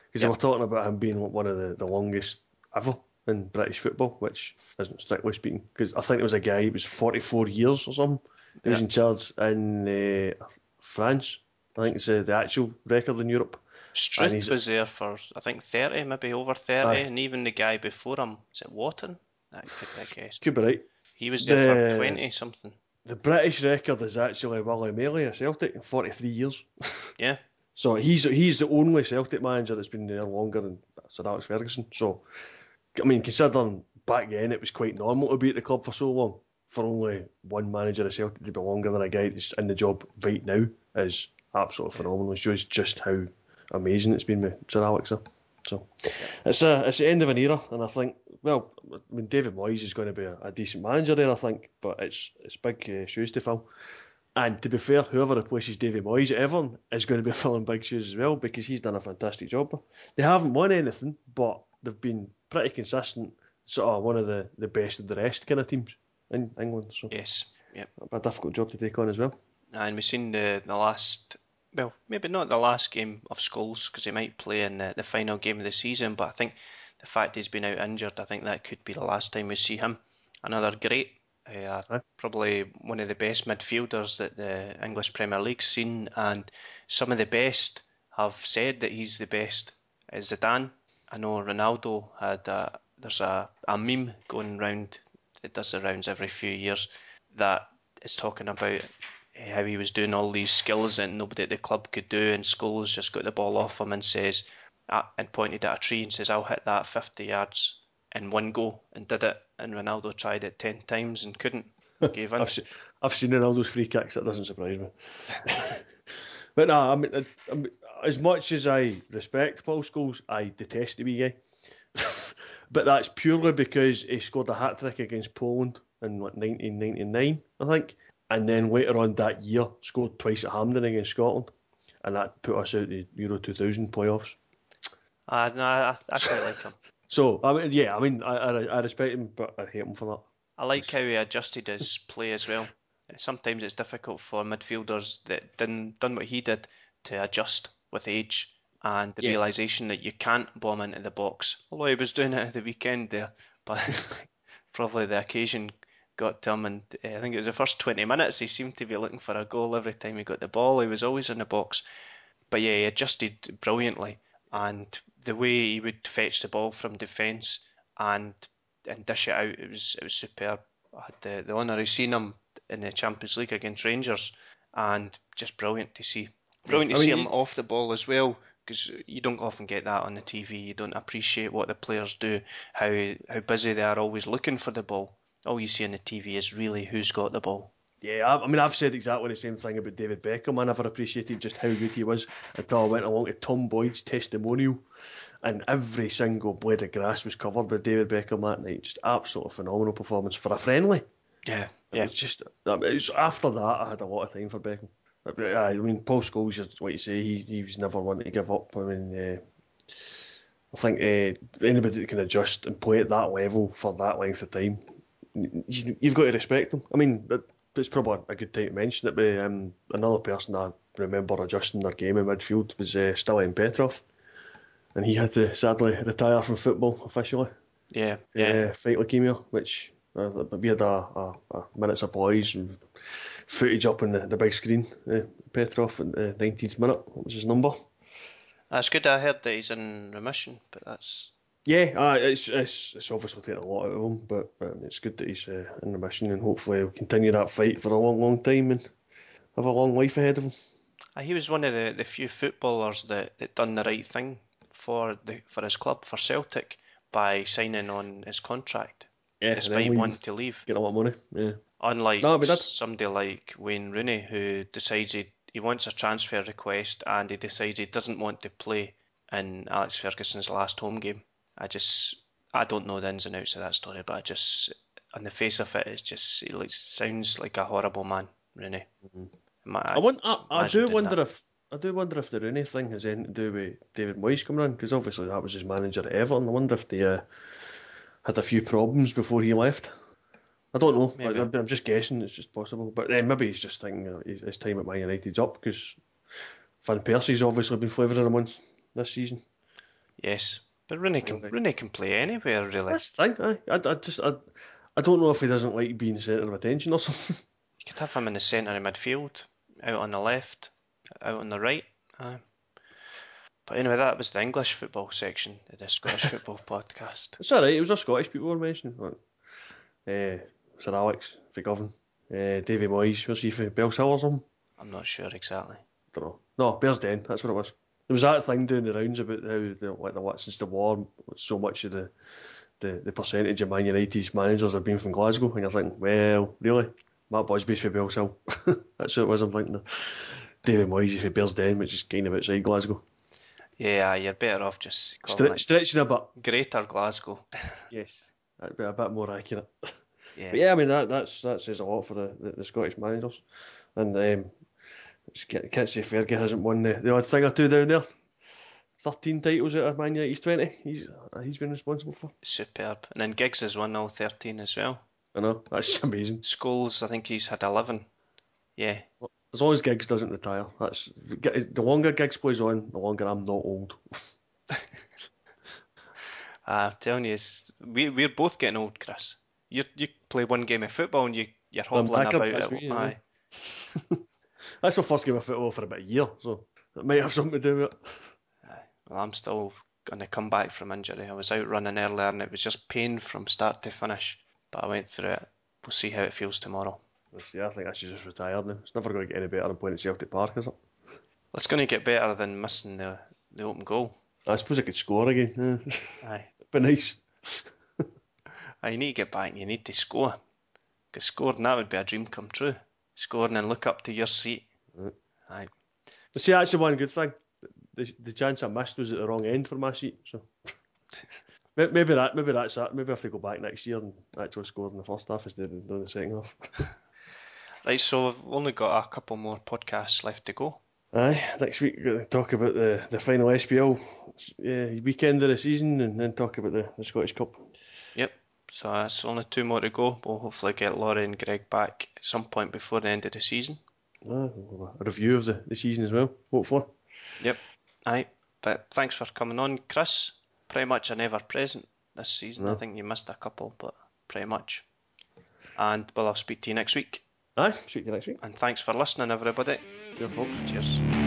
Because they Yeah. were talking about him being one of the, the longest ever in British football, which isn't strictly speaking. Because I think it was a guy who was 44 years or something. He was in charge in uh, France. I think it's uh, the actual record in Europe. Struth was there for I think 30, maybe over 30, Aye. and even the guy before him, is it Wilton? That could be a guess. Could be right. He was there The- for 20 something. The British record is actually Willie Maley of Celtic, 43 years. Yeah, So he's he's the only Celtic manager that's been there longer than Sir Alex Ferguson. So, I mean, considering back then it was quite normal to be at the club for so long, for only one manager of Celtic to be longer than a guy that's in the job right now is absolutely phenomenal. It shows just how amazing it's been with Sir Alex. So it's a it's the end of an era, and I think well, I mean David Moyes is going to be a, a decent manager there, I think, but it's it's big uh, shoes to fill. And to be fair, whoever replaces David Moyes at Everton is going to be filling big shoes as well because he's done a fantastic job. They haven't won anything, but they've been pretty consistent, sort of one of the, the best of the rest kind of teams in England. So yes, yep. a difficult job to take on as well. And we've seen the the last well, maybe not the last game of Scholes because he might play in the, the, final game of the season. But I think the fact he's been out injured, I think that could be the last time we see him. Another great, uh, huh? probably one of the best midfielders that the English Premier League's seen, and some of the best have said that he's the best. Is Zidane? I know Ronaldo had a, there's a, a meme going round. It does the rounds every few years that is talking about how he was doing all these skills that nobody at the club could do, and Scholes just got the ball off him and says, ah, and pointed at a tree and says, "I'll hit that 50 yards in one go," and did it. And Ronaldo tried it 10 times and couldn't. Gave in. I've, seen, I've seen Ronaldo's free kicks. That doesn't surprise me. but no, I mean, I, I mean, as much as I respect Paul Scholes, I detest the wee guy. but that's purely because he scored a hat trick against Poland in what 1999, I think and then later on that year scored twice at Hampden against Scotland, and that put us out the Euro 2000 playoffs. Uh, no, I, I quite like him. So I mean, yeah, I mean, I, I, I respect him, but I hate him for that. I like how he adjusted his play as well. Sometimes it's difficult for midfielders that didn't done what he did to adjust with age and the yeah. realization that you can't bomb into the box. Although he was doing it at the weekend there, but probably the occasion got to him, and I think it was the first 20 minutes. He seemed to be looking for a goal every time he got the ball. He was always in the box, but yeah, he adjusted brilliantly, and the way he would fetch the ball from defence and and dish it out, it was it was superb. I had the, the honour of seeing him in the Champions League against Rangers, and just brilliant to see. Brilliant to I mean, see him off the ball as well because you don't often get that on the TV. You don't appreciate what the players do, how how busy they are always looking for the ball all you see on the TV is really who's got the ball. Yeah, I, I mean, I've said exactly the same thing about David Beckham. I never appreciated just how good he was until I went along to Tom Boyd's testimonial, and every single blade of grass was covered by David Beckham that night. Just absolutely phenomenal performance for a friendly. Yeah, yeah. It's just it's after that I had a lot of time for Beckham. I mean, Paul Scholes, what you say, he, he was never one to give up. I mean, uh, I think uh, anybody that can adjust and play at that level for that length of time you've got to respect them. I mean, it's probably a good time to mention it. But um, another person I remember adjusting their game in midfield was uh, Petrov, and he had to sadly retire from football officially. Yeah, yeah. Uh, fight leukemia, which uh, we had a, a, a minutes of boys and footage up on the, the big screen. Uh, Petrov at the 19th minute, what was his number? That's good. I heard that he's in remission, but that's yeah, uh, it's, it's it's obviously taken a lot out of him, but um, it's good that he's uh, in the mission and hopefully he'll continue that fight for a long, long time and have a long life ahead of him. Uh, he was one of the, the few footballers that, that done the right thing for the for his club for Celtic by signing on his contract, yeah, despite wanting to leave. Get a lot of money. Yeah. Unlike no, somebody like Wayne Rooney who decides he, he wants a transfer request and he decides he doesn't want to play in Alex Ferguson's last home game. I just I don't know the ins and outs of that story, but I just on the face of it, it's just it looks sounds like a horrible man, Rooney. Mm-hmm. I, I, want, I, I do wonder that. if I do wonder if the Rooney thing has anything to do with David Moyes coming on because obviously that was his manager at Everton. I wonder if they uh, had a few problems before he left. I don't know. Maybe. I, am just guessing. It's just possible, but then maybe he's just thinking uh, his time at Man United's up because Van Persie's obviously been flavouring him once this season. Yes, but Rooney can Rooney can play anywhere really. That's the thing. I, I, I just I, I don't know if he doesn't like being centre of attention or something. You could have him in the centre of midfield, out on the left, out on the right. Uh, but anyway, that was the English football section of the Scottish football podcast. It's alright. It was our Scottish people were mentioning. Uh, Sir Alex McGovern, uh, Davy Moyes. Was he for something? I'm not sure exactly. don't know. No, Bearsden. That's what it was. There was that thing doing the rounds about how the, like the what since the war, so much of the the, the percentage of Man United's managers have been from Glasgow, and you're thinking, well, really, Matt Busby's for Bellshill. That's who it was. I'm thinking. David Moyes for Bearsden, which is kind of outside Glasgow. Yeah, you're better off just Stre- stretching a bit. Greater Glasgow. Yes, that'd be a bit more accurate. Yeah. But yeah, I mean that that's that says a lot for the, the, the Scottish managers, and um, can't, say Fergie hasn't won the, the odd thing or two down there. Thirteen titles out of Man United's twenty. He's uh, he's been responsible for. Superb. And then Giggs has won all 13 as well. I know that's amazing. Scholes, I think he's had 11. Yeah. As long as Giggs doesn't retire, that's the longer Giggs plays on, the longer I'm not old. I'm telling you, it's, we, we're both getting old, Chris. You you play one game of football and you, you're hobbling about it. Aye. That's my first game of football for about a year, so it might have something to do with it. Well, I'm still going to come back from injury. I was out running earlier and it was just pain from start to finish. But I went through it. We'll see how it feels tomorrow. See, I think I should just retire now. It's never going to get any better than playing at Celtic Park, is it? It's going to get better than missing the, the open goal. I suppose I could score again. Yeah. Aye. Be nice. You need to get back and you need to score. Because scoring that would be a dream come true. Scoring and look up to your seat. Aye. But see, that's the one good thing. The, the chance I missed was at the wrong end for my seat. So maybe that, maybe that's that. Maybe I have to go back next year and actually score in the first half instead of doing the second half. Right, so we've only got a couple more podcasts left to go. Aye, next week we're going to talk about the, the final SPL uh, weekend of the season and then talk about the, the Scottish Cup. Yep. So that's only two more to go. We'll hopefully get Laurie and Greg back at some point before the end of the season. We'll a review of the, the season as well, hopefully. Aye. But thanks for coming on, Chris. Pretty much an ever present this season. I think you missed a couple, but pretty much. And well, I'll speak to you next week. Aye, speak to you next week. And thanks for listening, everybody. You folks. Cheers.